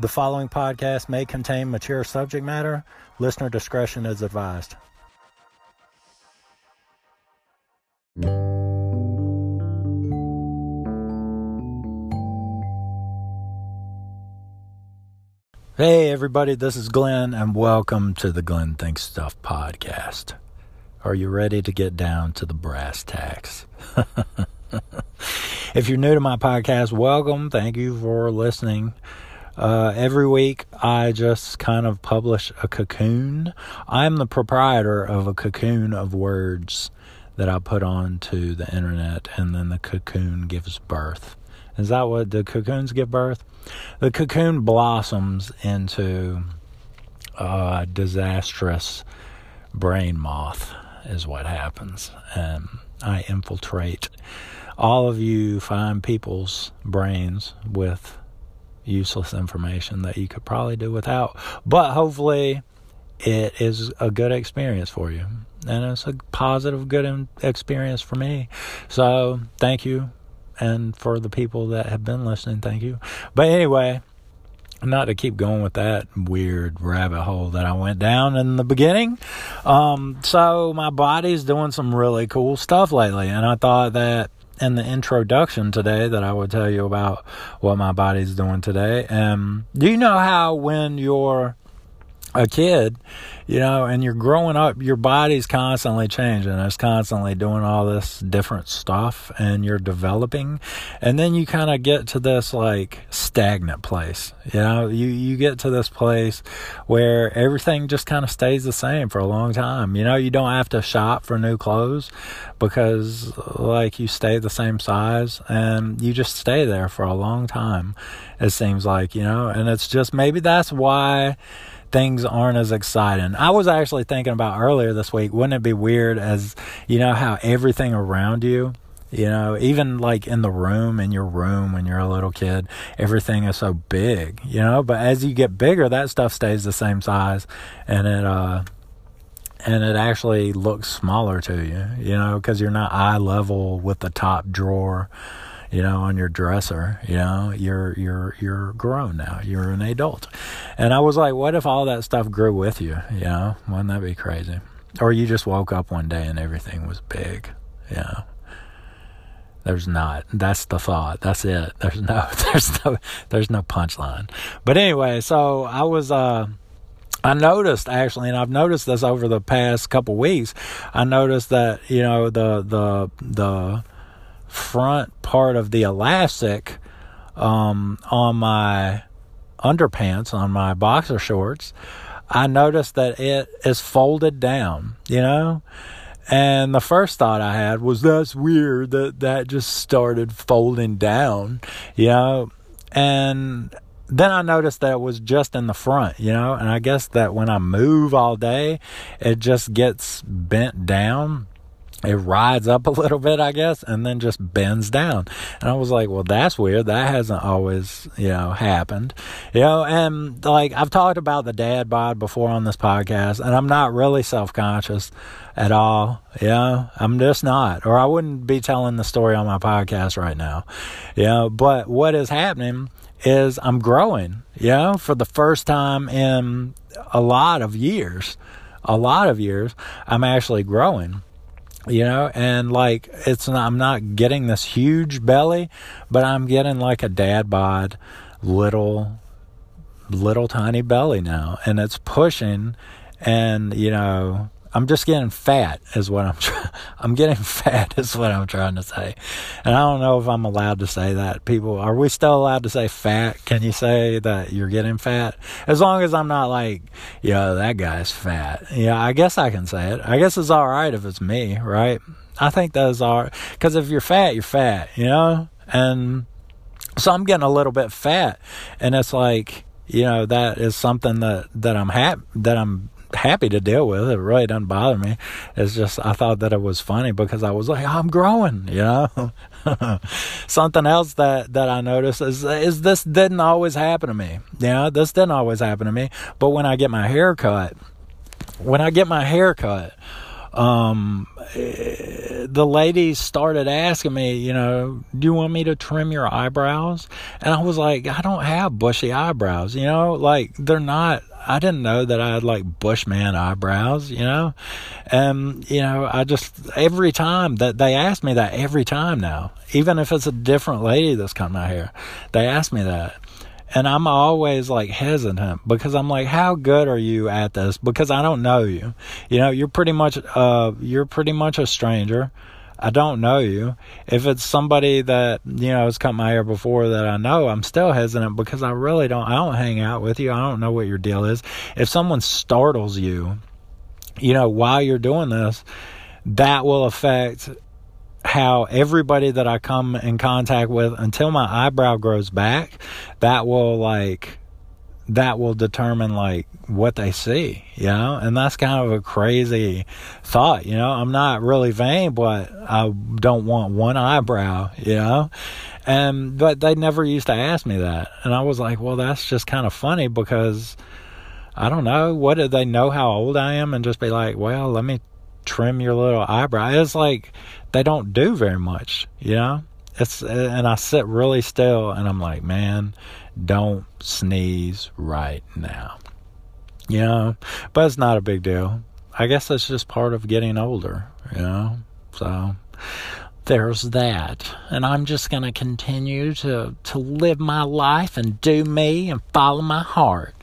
The following podcast may contain mature subject matter. Listener discretion is advised. Hey, everybody, this is Glenn, and welcome to the Glenn Thinks Stuff podcast. Are you ready to get down to the brass tacks? if you're new to my podcast, welcome. Thank you for listening. Uh, every week, I just kind of publish a cocoon. I'm the proprietor of a cocoon of words that I put onto the internet, and then the cocoon gives birth. Is that what the cocoons give birth? The cocoon blossoms into a disastrous brain moth, is what happens. And I infiltrate all of you fine people's brains with useless information that you could probably do without. But hopefully, it is a good experience for you. And it's a positive, good experience for me. So, thank you and for the people that have been listening, thank you. But anyway, not to keep going with that weird rabbit hole that I went down in the beginning. Um, so my body's doing some really cool stuff lately, and I thought that in the introduction today that I will tell you about what my body's doing today. Um, do you know how when you're a kid, you know, and you're growing up, your body's constantly changing. It's constantly doing all this different stuff and you're developing. And then you kind of get to this like stagnant place. You know, you, you get to this place where everything just kind of stays the same for a long time. You know, you don't have to shop for new clothes because like you stay the same size and you just stay there for a long time. It seems like, you know, and it's just maybe that's why things aren't as exciting. I was actually thinking about earlier this week, wouldn't it be weird as, you know, how everything around you, you know, even like in the room, in your room when you're a little kid, everything is so big, you know, but as you get bigger, that stuff stays the same size and it, uh, and it actually looks smaller to you, you know, because you're not eye level with the top drawer you know, on your dresser, you know, you're you're you're grown now. You're an adult. And I was like, what if all that stuff grew with you, you know? Wouldn't that be crazy? Or you just woke up one day and everything was big, you know. There's not. That's the thought. That's it. There's no there's no there's no punchline. But anyway, so I was uh I noticed actually, and I've noticed this over the past couple weeks. I noticed that you know the the the front part of the elastic um, on my underpants, on my boxer shorts, I noticed that it is folded down, you know? And the first thought I had was that's weird that that just started folding down, you know? And then I noticed that it was just in the front, you know? And I guess that when I move all day, it just gets bent down it rides up a little bit, I guess, and then just bends down. And I was like, well, that's weird. That hasn't always, you know, happened. You know, and like I've talked about the dad bod before on this podcast, and I'm not really self conscious at all. Yeah? I'm just not, or I wouldn't be telling the story on my podcast right now. Yeah, you know? but what is happening is I'm growing, you know, for the first time in a lot of years. A lot of years, I'm actually growing you know and like it's not, i'm not getting this huge belly but i'm getting like a dad bod little little tiny belly now and it's pushing and you know I'm just getting fat is what I'm trying. I'm getting fat is what I'm trying to say. And I don't know if I'm allowed to say that. People, are we still allowed to say fat? Can you say that you're getting fat? As long as I'm not like, yeah, that guy's fat. Yeah, I guess I can say it. I guess it's all right if it's me, right? I think all right. Because if you're fat, you're fat, you know? And so I'm getting a little bit fat. And it's like, you know, that is something that, that I'm happy, that I'm happy to deal with. It really doesn't bother me. It's just I thought that it was funny because I was like, I'm growing, you know. Something else that that I noticed is is this didn't always happen to me. Know, this didn't always happen to me. But when I get my hair cut, when I get my hair cut, um, the ladies started asking me, you know, do you want me to trim your eyebrows? And I was like, I don't have bushy eyebrows, you know, like they're not. I didn't know that I had like Bushman eyebrows, you know, and you know, I just every time that they ask me that every time now, even if it's a different lady that's cutting my hair, they ask me that. And I'm always like hesitant because I'm like, how good are you at this? Because I don't know you. You know, you're pretty much, uh, you're pretty much a stranger. I don't know you. If it's somebody that, you know, has cut my hair before that I know, I'm still hesitant because I really don't, I don't hang out with you. I don't know what your deal is. If someone startles you, you know, while you're doing this, that will affect how everybody that I come in contact with until my eyebrow grows back, that will like that will determine like what they see, you know? And that's kind of a crazy thought, you know? I'm not really vain, but I don't want one eyebrow, you know? And but they never used to ask me that. And I was like, well, that's just kind of funny because I don't know, what did they know how old I am and just be like, well, let me trim your little eyebrow. It's like they don't do very much, you know? It's and I sit really still and I'm like, man, don't sneeze right now. You know, but it's not a big deal. I guess that's just part of getting older, you know? So there's that. And I'm just going to continue to to live my life and do me and follow my heart.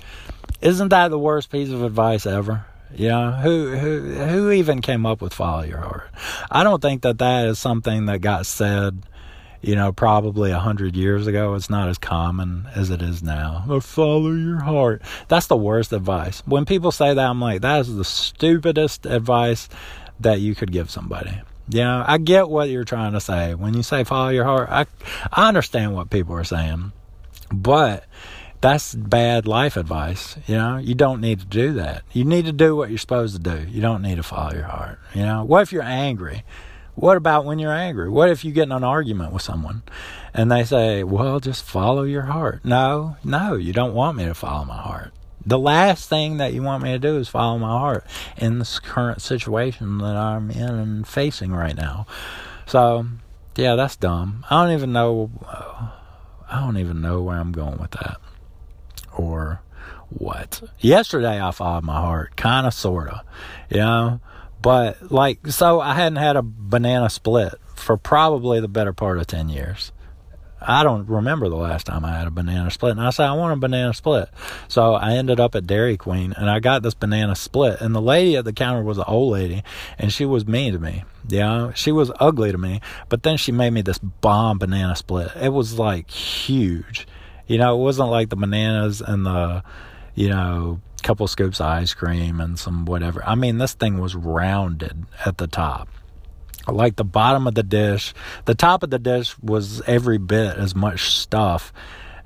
Isn't that the worst piece of advice ever? You know, who who who even came up with follow your heart? I don't think that that is something that got said, you know, probably a hundred years ago. It's not as common as it is now. Oh, follow your heart. That's the worst advice. When people say that, I'm like, that is the stupidest advice that you could give somebody. Know, I get what you're trying to say. When you say follow your heart, I I understand what people are saying, but that's bad life advice. You know, you don't need to do that. You need to do what you're supposed to do. You don't need to follow your heart. You know, what if you're angry? What about when you're angry? What if you get in an argument with someone and they say, well, just follow your heart? No, no, you don't want me to follow my heart. The last thing that you want me to do is follow my heart in this current situation that I'm in and facing right now. So, yeah, that's dumb. I don't even know. Uh, I don't even know where I'm going with that or what. Yesterday I followed my heart, kind of, sort of, you know. But like, so I hadn't had a banana split for probably the better part of 10 years. I don't remember the last time I had a banana split. And I said, I want a banana split. So I ended up at Dairy Queen and I got this banana split. And the lady at the counter was an old lady and she was mean to me. Yeah, she was ugly to me. But then she made me this bomb banana split. It was like huge. You know, it wasn't like the bananas and the, you know, couple scoops of ice cream and some whatever. I mean, this thing was rounded at the top. Like the bottom of the dish, the top of the dish was every bit as much stuff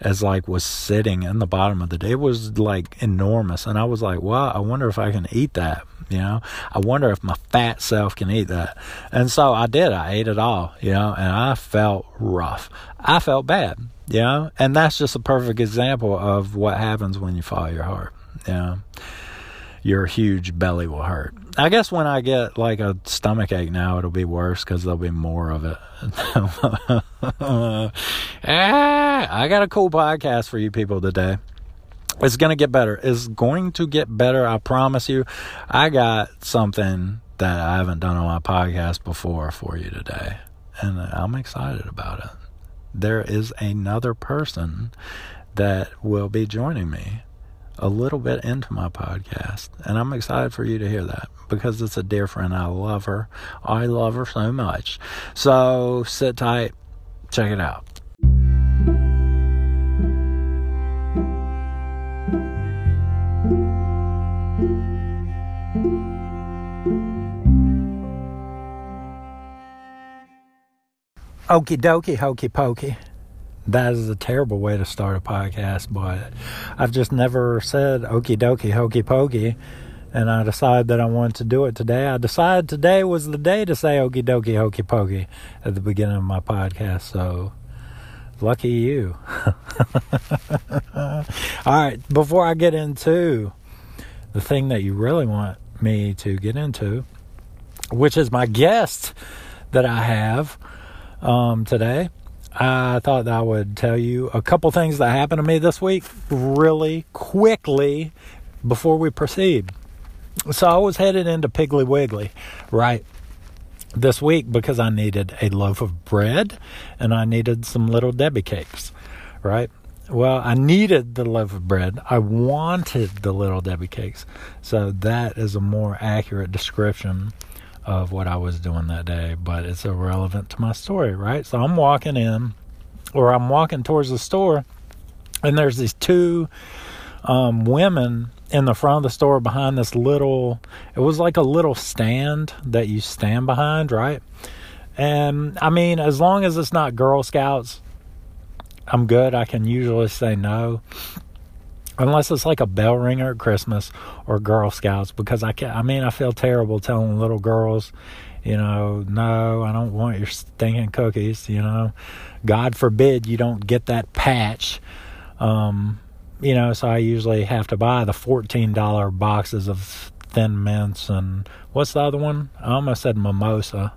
as like was sitting in the bottom of the day It was like enormous. And I was like, well, I wonder if I can eat that. You know, I wonder if my fat self can eat that. And so I did. I ate it all, you know, and I felt rough. I felt bad you know, and that's just a perfect example of what happens when you follow your heart. You know, your huge belly will hurt. I guess when I get like a stomach ache now, it'll be worse because there'll be more of it. ah, I got a cool podcast for you people today. It's going to get better. It's going to get better. I promise you. I got something that I haven't done on my podcast before for you today. And I'm excited about it there is another person that will be joining me a little bit into my podcast. And I'm excited for you to hear that because it's a dear friend. I love her. I love her so much. So sit tight, check it out. Okie dokie, hokey pokey. That is a terrible way to start a podcast, but I've just never said okie dokie, hokey pokey. And I decided that I wanted to do it today. I decided today was the day to say okie dokie, hokey pokey at the beginning of my podcast. So lucky you. All right, before I get into the thing that you really want me to get into, which is my guest that I have um, today. I thought I would tell you a couple things that happened to me this week really quickly before we proceed. So I was headed into Piggly Wiggly, right? This week because I needed a loaf of bread and I needed some little Debbie cakes, right? Well, I needed the loaf of bread. I wanted the little Debbie cakes. So that is a more accurate description of what I was doing that day, but it's irrelevant to my story, right? So I'm walking in, or I'm walking towards the store, and there's these two um, women in the front of the store behind this little, it was like a little stand that you stand behind, right? And I mean, as long as it's not Girl Scouts, I'm good. I can usually say no unless it's like a bell ringer at Christmas or Girl Scouts because I can I mean I feel terrible telling little girls, you know, no, I don't want your stinking cookies, you know. God forbid you don't get that patch. Um, you know, so I usually have to buy the $14 boxes of thin mints and what's the other one? I almost said mimosa.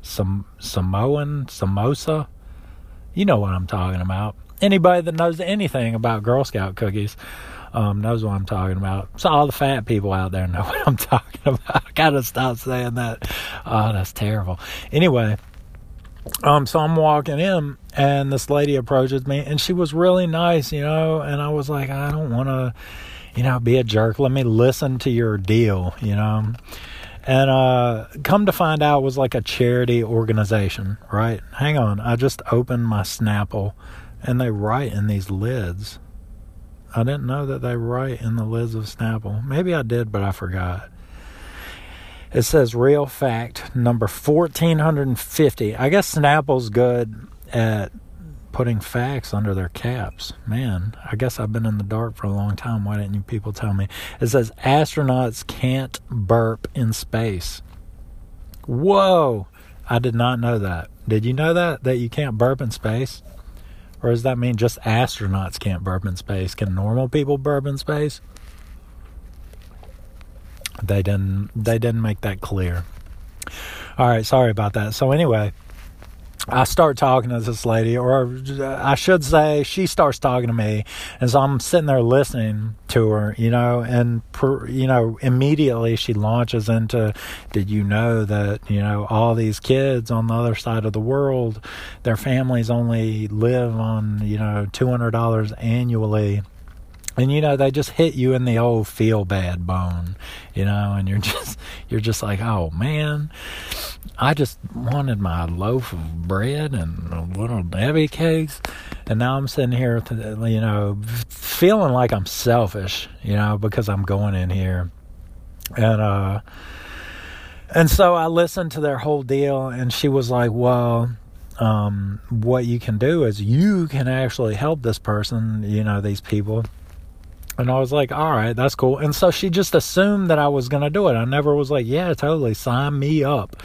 Some Samoan samosa. You know what I'm talking about anybody that knows anything about Girl Scout cookies um, knows what I'm talking about. So all the fat people out there know what I'm talking about. I gotta stop saying that. Oh, that's terrible. Anyway, um, so I'm walking in, and this lady approaches me, and she was really nice, you know. And I was like, I don't want to, you know, be a jerk. Let me listen to your deal, you know. And uh, come to find out, it was like a charity organization, right? Hang on, I just opened my Snapple and they write in these lids. I didn't know that they write in the lids of Snapple. Maybe I did, but I forgot. It says real fact number 1450. I guess Snapple's good at putting facts under their caps. Man, I guess I've been in the dark for a long time. Why didn't you people tell me? It says astronauts can't burp in space. Whoa! I did not know that. Did you know that? That you can't burp in space? Or does that mean just astronauts can't burp in space? Can normal people burp in space? They didn't they didn't make that clear. All right, sorry about that. So anyway, I start talking to this lady, or I should say, she starts talking to me, and so I'm sitting there listening to her, you know, and per, you know, immediately she launches into, "Did you know that you know all these kids on the other side of the world, their families only live on you know two hundred dollars annually." and you know they just hit you in the old feel bad bone you know and you're just you're just like oh man i just wanted my loaf of bread and a little debbie cakes and now i'm sitting here you know feeling like i'm selfish you know because i'm going in here and uh and so i listened to their whole deal and she was like well um, what you can do is you can actually help this person, you know, these people and I was like, all right, that's cool. And so she just assumed that I was going to do it. I never was like, yeah, totally, sign me up.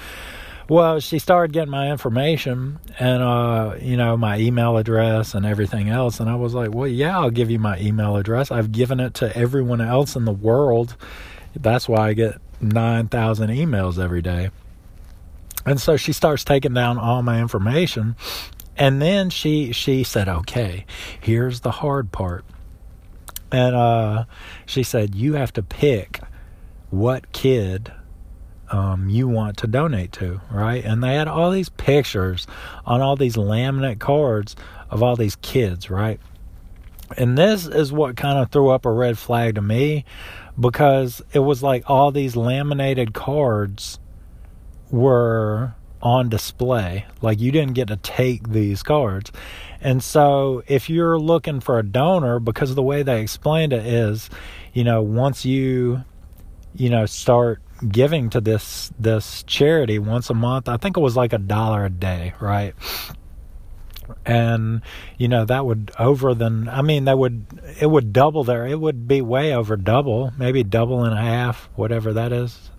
Well, she started getting my information and, uh, you know, my email address and everything else. And I was like, well, yeah, I'll give you my email address. I've given it to everyone else in the world. That's why I get 9,000 emails every day. And so she starts taking down all my information. And then she, she said, okay, here's the hard part and uh, she said, You have to pick what kid um, you want to donate to, right? And they had all these pictures on all these laminate cards of all these kids, right? And this is what kind of threw up a red flag to me because it was like all these laminated cards were on display. Like you didn't get to take these cards. And so if you're looking for a donor, because the way they explained it is, you know, once you, you know, start giving to this this charity once a month, I think it was like a dollar a day, right? And you know that would over than I mean that would it would double there. It would be way over double, maybe double and a half, whatever that is.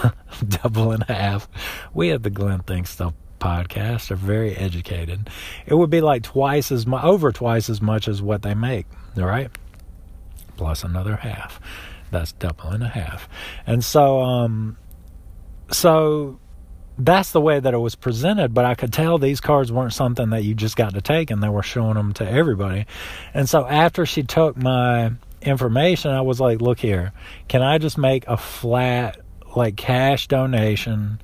double and a half. We at the Glenn Thinks Stuff podcast are very educated. It would be like twice as much, over twice as much as what they make, all right? Plus another half. That's double and a half. And so, um, so that's the way that it was presented, but I could tell these cards weren't something that you just got to take and they were showing them to everybody. And so after she took my information, I was like, look here, can I just make a flat, like, cash donation?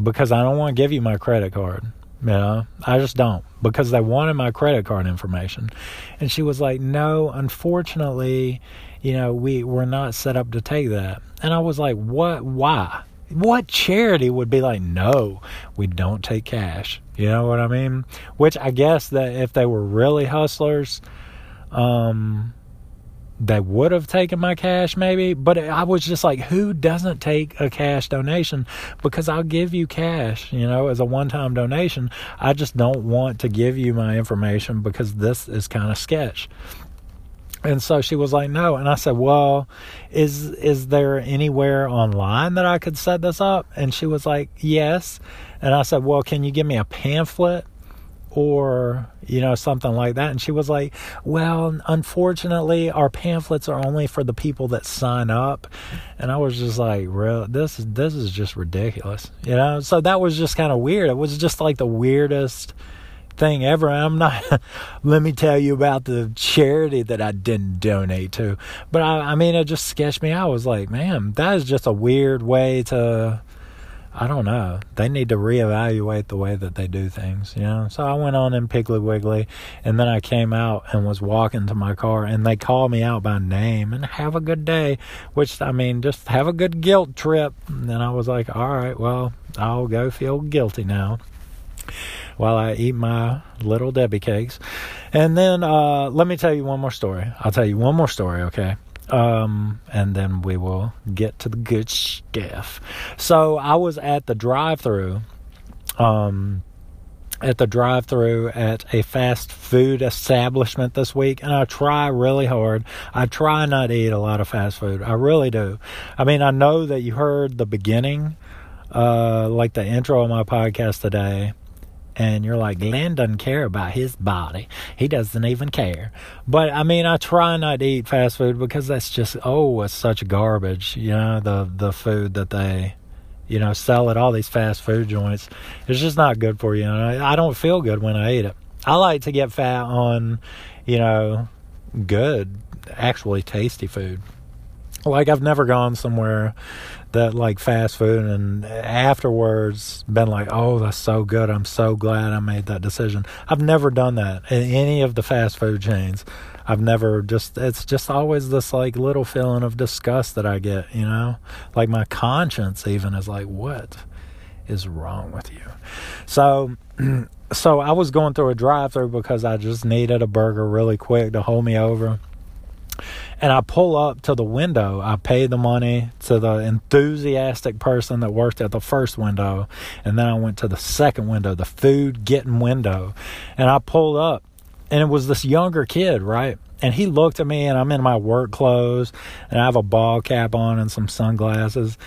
Because I don't want to give you my credit card. You know, I just don't because they wanted my credit card information. And she was like, no, unfortunately, you know, we we're not set up to take that. And I was like, what? Why? What charity would be like, no, we don't take cash? You know what I mean? Which I guess that if they were really hustlers, um, they would have taken my cash maybe but i was just like who doesn't take a cash donation because i'll give you cash you know as a one-time donation i just don't want to give you my information because this is kind of sketch and so she was like, "No." And I said, "Well, is is there anywhere online that I could set this up?" And she was like, "Yes." And I said, "Well, can you give me a pamphlet or, you know, something like that?" And she was like, "Well, unfortunately, our pamphlets are only for the people that sign up." And I was just like, "Real this is this is just ridiculous." You know? So that was just kind of weird. It was just like the weirdest thing ever. I'm not, let me tell you about the charity that I didn't donate to. But I, I mean, it just sketched me. I was like, man, that is just a weird way to, I don't know. They need to reevaluate the way that they do things, you know? So I went on in Piggly Wiggly and then I came out and was walking to my car and they called me out by name and have a good day, which I mean, just have a good guilt trip. And I was like, all right, well, I'll go feel guilty now while I eat my little Debbie cakes. And then uh, let me tell you one more story. I'll tell you one more story, okay? Um, and then we will get to the good stuff. So I was at the drive-through, um, at the drive-through at a fast food establishment this week, and I try really hard. I try not to eat a lot of fast food. I really do. I mean, I know that you heard the beginning, uh, like the intro of my podcast today and you're like, Glenn doesn't care about his body. He doesn't even care. But I mean, I try not to eat fast food because that's just oh, it's such garbage. You know, the the food that they, you know, sell at all these fast food joints. It's just not good for you. And I, I don't feel good when I eat it. I like to get fat on, you know, good, actually tasty food. Like I've never gone somewhere that like fast food and afterwards been like, oh, that's so good. I'm so glad I made that decision. I've never done that in any of the fast food chains. I've never just, it's just always this like little feeling of disgust that I get, you know? Like my conscience even is like, what is wrong with you? So, so I was going through a drive through because I just needed a burger really quick to hold me over and I pull up to the window. I pay the money to the enthusiastic person that worked at the first window. And then I went to the second window, the food getting window. And I pulled up, and it was this younger kid, right? And he looked at me, and I'm in my work clothes, and I have a ball cap on and some sunglasses.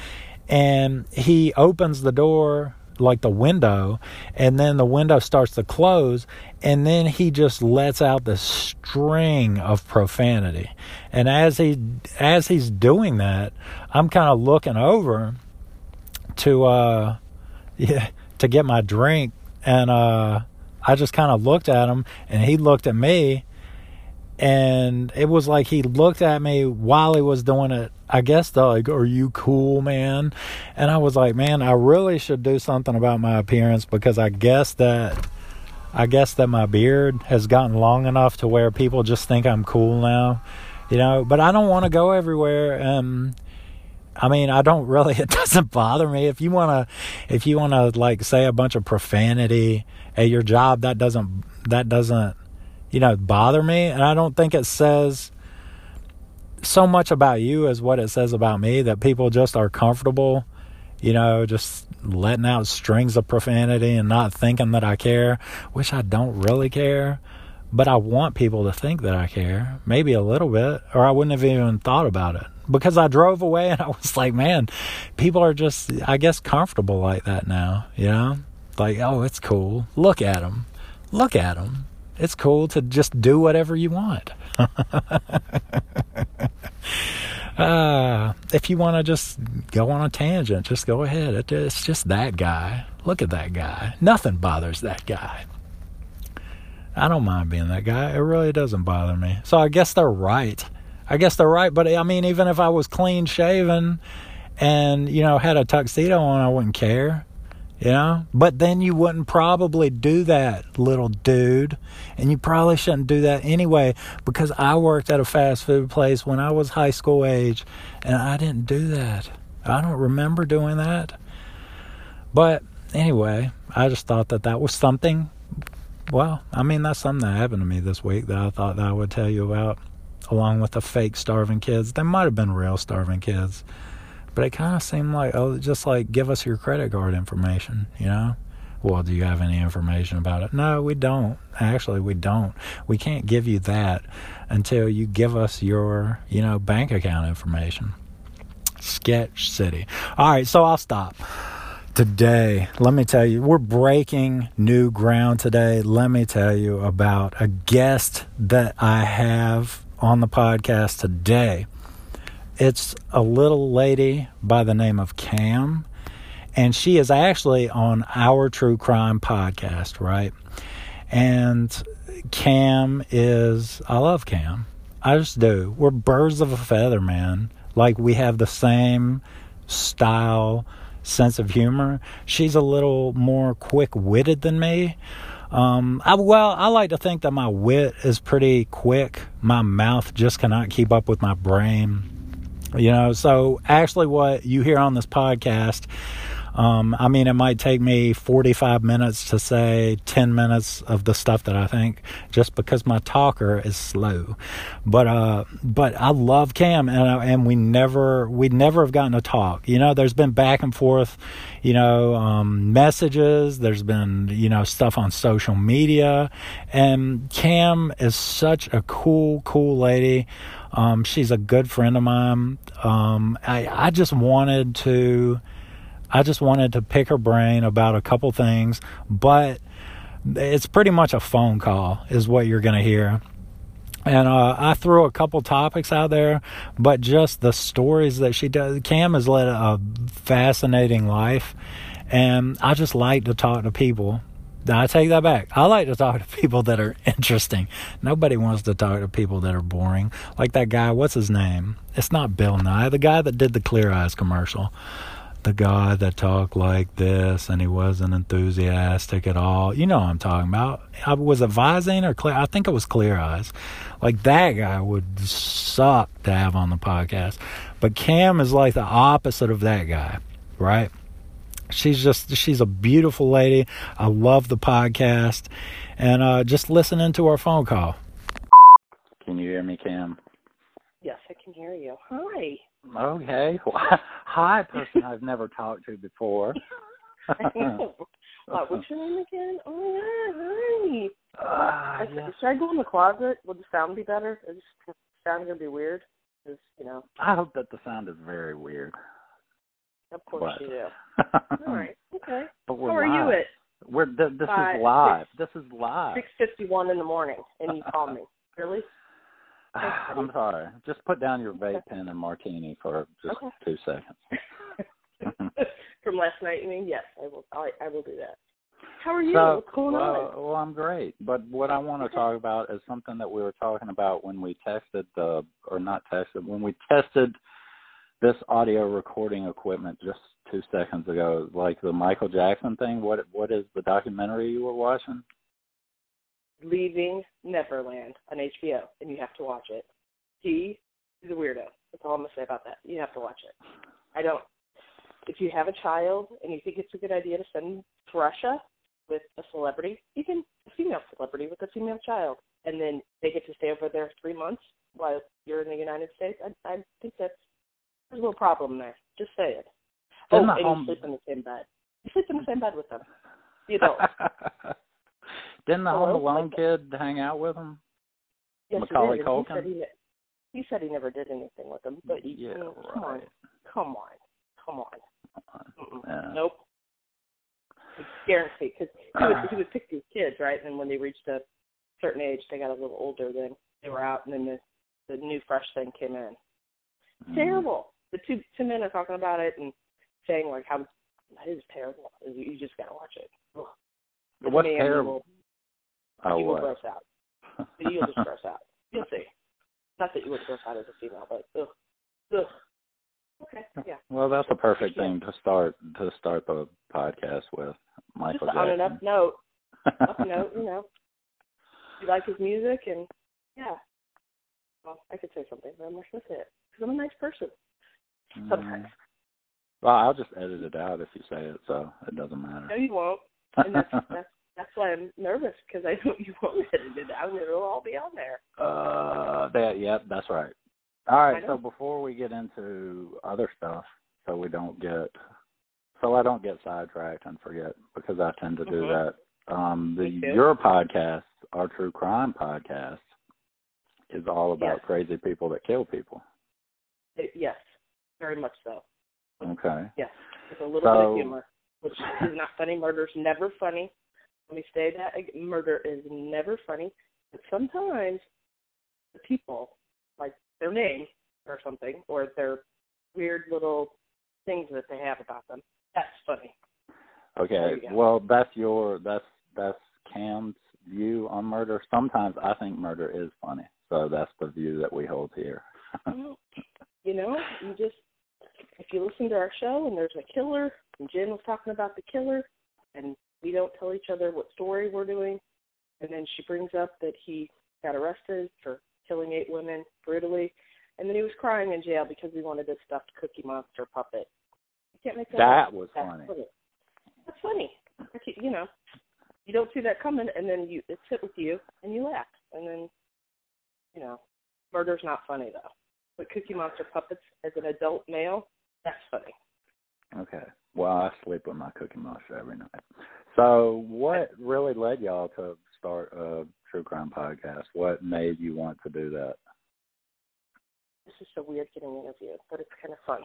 And he opens the door like the window and then the window starts to close and then he just lets out this string of profanity. And as he as he's doing that i'm kind of looking over to uh yeah to get my drink and uh i just kind of looked at him and he looked at me and it was like he looked at me while he was doing it i guess the like are you cool man and i was like man i really should do something about my appearance because i guess that i guess that my beard has gotten long enough to where people just think i'm cool now you know but i don't want to go everywhere and I mean, I don't really. It doesn't bother me if you want to, if you want to like say a bunch of profanity at your job. That doesn't that doesn't you know, bother me. And I don't think it says so much about you as what it says about me that people just are comfortable, you know, just letting out strings of profanity and not thinking that I care, which I don't really care. But I want people to think that I care, maybe a little bit, or I wouldn't have even thought about it because I drove away and I was like, man, people are just, I guess, comfortable like that now, you know? Like, oh, it's cool. Look at them. Look at them it's cool to just do whatever you want. uh, if you want to just go on a tangent. Just go ahead. It's just that guy. Look at that guy. Nothing bothers that guy. I don't mind being that guy. It really doesn't bother me. So I guess they're right. I guess they're right. But I mean, even if I was clean shaven and, you know, had a tuxedo on, I wouldn't care. You know? But then you wouldn't probably do that, little dude. And you probably shouldn't do that anyway because I worked at a fast food place when I was high school age and I didn't do that. I don't remember doing that. But anyway, I just thought that that was something well, I mean, that's something that happened to me this week that I thought that I would tell you about, along with the fake starving kids. They might have been real starving kids, but it kind of seemed like, oh, just like give us your credit card information, you know? Well, do you have any information about it? No, we don't. Actually, we don't. We can't give you that until you give us your, you know, bank account information. Sketch City. All right, so I'll stop. Today, let me tell you, we're breaking new ground today. Let me tell you about a guest that I have on the podcast today. It's a little lady by the name of Cam, and she is actually on our true crime podcast, right? And Cam is, I love Cam. I just do. We're birds of a feather, man. Like we have the same style sense of humor. She's a little more quick witted than me. Um, I, well, I like to think that my wit is pretty quick. My mouth just cannot keep up with my brain. You know, so actually, what you hear on this podcast um, I mean, it might take me 45 minutes to say 10 minutes of the stuff that I think just because my talker is slow. But, uh, but I love Cam and, uh, and we never, we never have gotten to talk. You know, there's been back and forth, you know, um, messages. There's been, you know, stuff on social media. And Cam is such a cool, cool lady. Um, she's a good friend of mine. Um, I, I just wanted to, I just wanted to pick her brain about a couple things, but it's pretty much a phone call, is what you're going to hear. And uh, I threw a couple topics out there, but just the stories that she does. Cam has led a fascinating life, and I just like to talk to people. I take that back. I like to talk to people that are interesting. Nobody wants to talk to people that are boring. Like that guy, what's his name? It's not Bill Nye, the guy that did the Clear Eyes commercial the guy that talked like this and he wasn't enthusiastic at all. You know what I'm talking about. I was Visine or clear I think it was clear eyes. Like that guy would suck to have on the podcast. But Cam is like the opposite of that guy, right? She's just she's a beautiful lady. I love the podcast. And uh just listening to our phone call. Can you hear me, Cam? Yes, I can hear you. Hi. Okay. Hi, person I've never talked to before. uh, what's your name again? Oh yeah, hi. Uh, yeah. Should I go in the closet? Would the sound be better? Is the sound gonna be weird? Cause, you know. I hope that the sound is very weird. Of course but. you do. All right. Okay. But we're How are live. you at? We're th- this Five, is live. Six, this is live. Six fifty one in the morning, and you call me. Really? I'm sorry. Just put down your vape pen and martini for just okay. two seconds. From last night, you mean? Yes, I will. I, I will do that. How are you? So, What's going well, on? Well, I'm great. But what I want to okay. talk about is something that we were talking about when we tested the, or not tested, when we tested this audio recording equipment just two seconds ago, like the Michael Jackson thing. What what is the documentary you were watching? Leaving Neverland on HBO, and you have to watch it. He is a weirdo. That's all I'm gonna say about that. You have to watch it. I don't. If you have a child and you think it's a good idea to send to Russia with a celebrity, even a female celebrity with a female child, and then they get to stay over there three months while you're in the United States, I, I think that's there's little problem there. Just say it. Oh, and home- you sleep in the same bed. You sleep in the same bed with them. You don't. Didn't the Hello? Home Alone kid hang out with him? Yes, Macaulay he Culkin? He said he, ne- he said he never did anything with them. But he, Yeah, mm, come on, come on, come on. Yeah. Nope. It's guaranteed because he would he would pick these kids right, and when they reached a certain age, they got a little older. Then they were out, and then the the new fresh thing came in. Mm. Terrible. The two two men are talking about it and saying like how that is terrible. You, just gotta watch it. Ugh. What's Man, terrible? You will, Oh, you will what? gross out. You'll just gross out. You'll see. Not that you would gross out as a female, but ugh, ugh. Okay, yeah. Well, that's the perfect Yeah. thing to start to start the podcast with. Michael just on an up note, up note, you know. You like his music and yeah. Well, I could say something, but I'm not gonna say it because I'm a nice person. Sometimes. Mm. Well, I'll just edit it out if you say it, so it doesn't matter. No, you won't, and that's that's that's why I'm nervous because I know you won't edit it out and it'll all be on there. Uh, that, yep, that's right. All right, so before we get into other stuff, so we don't get, so I don't get sidetracked and forget because I tend to do Mhm. that. Um, the your podcast, our true crime podcast, is all about Yes. crazy people that kill people. It, yes, very much so. Okay. Yes, with a little bit of humor, which is not funny. Murder's never funny. Let me say that murder is never funny. But sometimes the people, like their name or something, or their weird little things that they have about them, that's funny. Okay. Well, that's your that's that's Cam's view on murder. Sometimes I think murder is funny, so that's the view that we hold here. You know, you just if you listen to our show and there's a killer, and Jen was talking about the killer, and we don't tell each other what story we're doing, and then she brings up that he got arrested for killing eight women brutally, and then he was crying in jail because he wanted this stuffed Cookie Monster puppet. You can't make that. up. that was That's funny. funny. That's funny. You know, you don't see that coming, and then you it sit with you and you laugh, and then, you know, murder's not funny though. But Cookie Monster puppets as an adult male, that's funny. Okay. Well, I sleep with my Cookie Monster every night. So, what really led y'all to start a true crime podcast? What made you want to do that? This is so weird getting interviewed, but it's kind of fun.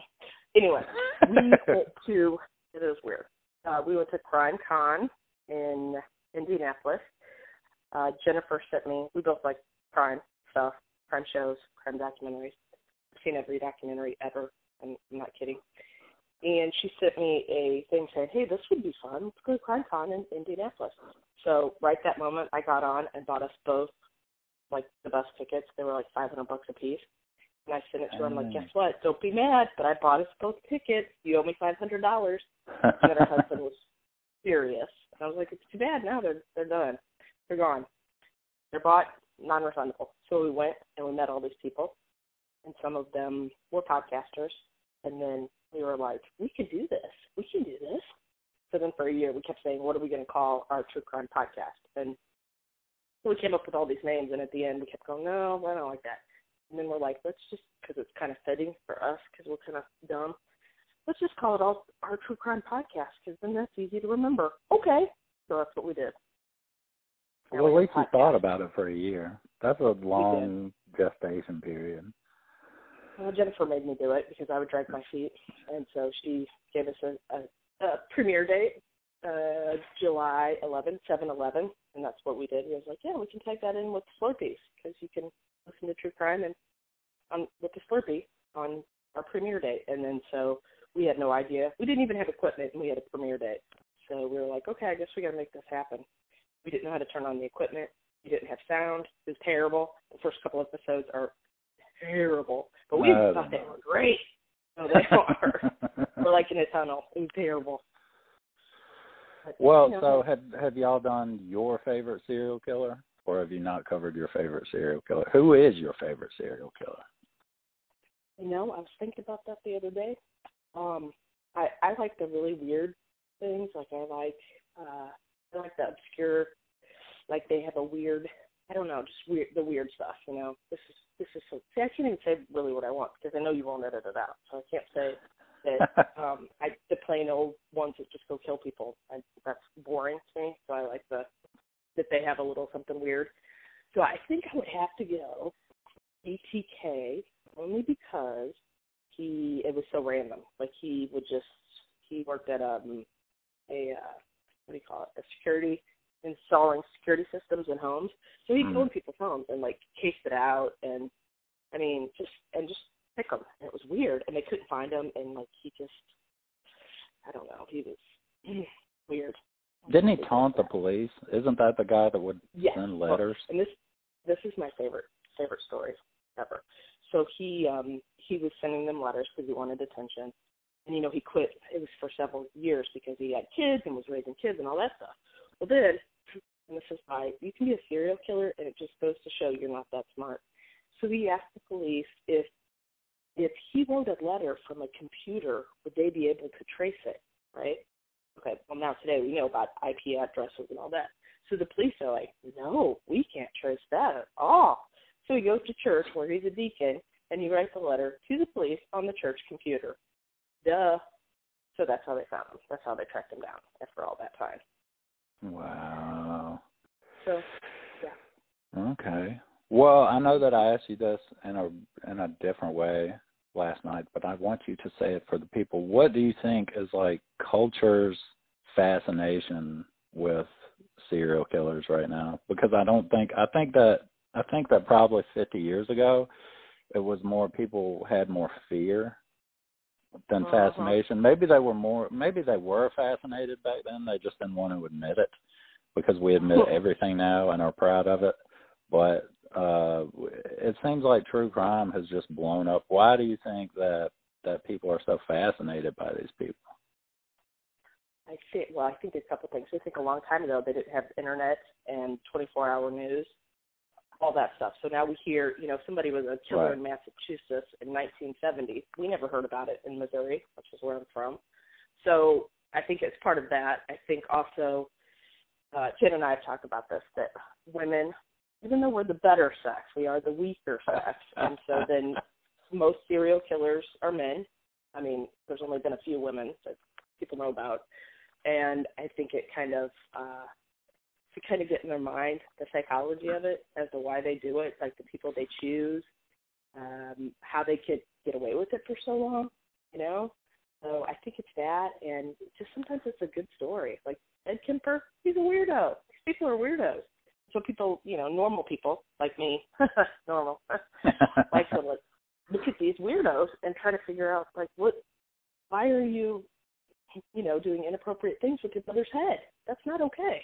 Anyway, we went to it is weird. Uh, we went to Crime Con in Indianapolis. Uh, Jennifer sent me. We both like crime stuff, crime shows, crime documentaries. I've seen every documentary ever. I'm, not kidding. And she sent me a thing saying, "Hey, this would be fun. Let's go to CrimeCon in Indianapolis." So right that moment, I got on and bought us both like the bus tickets. They were like 500 bucks a piece. And I sent it to her. I'm like, Mm. guess what? Don't be mad, but I bought us both tickets. You owe me five hundred dollars. And then her husband was furious. And I was like, it's too bad. Now they're they're done. They're gone. They're bought, non-refundable. So we went and we met all these people, and some of them were podcasters. And then we were like, we can do this. We can do this. So then for a year we kept saying, what are we going to call our true crime podcast? And so we came up with all these names, and at the end we kept going, no, I don't like that. And then we're like, let's just, because it's kind of fitting for us, because we're kind of dumb, let's just call it all our true crime podcast, because then that's easy to remember. Okay. So that's what we did. Well, at least we thought about it for a year. That's a long gestation period. Well, Jennifer made me do it because I would drag my feet, and so she gave us a, a, a premiere date, uh, July 11, 7-Eleven, and that's what we did. We was like, yeah, we can tag that in with Slurpees because you can listen to true crime and on with the Slurpee on our premiere date, and then so we had no idea. We didn't even have equipment, and we had a premiere date. So we were like, okay, I guess we got to make this happen. We didn't know how to turn on the equipment. We didn't have sound. It was terrible. The first couple episodes are terrible, but we No, thought they were great. No, they are. we're like in a tunnel. It was terrible. But, well, you know, so have have y'all done your favorite serial killer, or have you not covered your favorite serial killer? Who is your favorite serial killer? You know, I was thinking about that the other day. Um, I I like the really weird things. Like I like uh I like the obscure like they have a weird I don't know, just weird the weird stuff, you know. This is this is so see I can't even say really what I want because I know you won't edit it out. So I can't say that um I the plain old ones that just go kill people. I that's boring to me. So I like the that they have a little something weird. So I think I would have to go BTK only because he it was so random. Like he would just he worked at um a uh what do you call it? A security installing security systems in homes. So he'd Hmm. go in people's homes and like case it out and I mean just and just pick them. And it was weird, and they couldn't find him, and like he just, I don't know, he was weird. Didn't he taunt the police? Isn't that the guy that would yes. send letters? Well, and this this is my favorite favorite story ever. So he um he was sending them letters because he wanted attention, and you know he quit. It was for several years because he had kids and was raising kids and all that stuff. Well, then, and this is why you can be a serial killer, and it just goes to show you're not that smart. So he asked the police if if he wrote a letter from a computer, would they be able to trace it, right? Okay, well now today we know about IP addresses and all that. So the police are like, no, we can't trace that at all. So he goes to church where he's a deacon and he writes a letter to the police on the church computer. Duh. So that's how they found him. That's how they tracked him down after all that time. Wow. So, yeah. Okay. Well, I know that I asked you this in a in a different way last night, but I want you to say it for the people. What do you think is like culture's fascination with serial killers right now? Because I don't think I think that I think that probably 50 years ago it was more people had more fear than uh-huh. fascination. Maybe they were more maybe they were fascinated back then, they just didn't want to admit it because we admit everything now and are proud of it. But uh it seems like true crime has just blown up. Why do you think that that people are so fascinated by these people? I think well, I think a couple of things. I think a long time ago they didn't have internet and 24-hour news, all that stuff. So now we hear, you know, somebody was a killer right. in Massachusetts in 1970. We never heard about it in Missouri, which is where I'm from. So I think it's part of that. I think also, uh, Jen and I have talked about this that women even though we're the better sex, we are the weaker sex. and so then most serial killers are men. I mean, there's only been a few women that people know about. And I think it kind of uh to kind of get in their mind the psychology of it as to why they do it, like the people they choose, um, how they could get away with it for so long, you know? So I think it's that and just sometimes it's a good story. Like Ed Kemper, he's a weirdo. These people are weirdos so people, you know, normal people like me, normal, like to like look at these weirdos and try to figure out like what, why are you, you know, doing inappropriate things with your brother's head? That's not okay.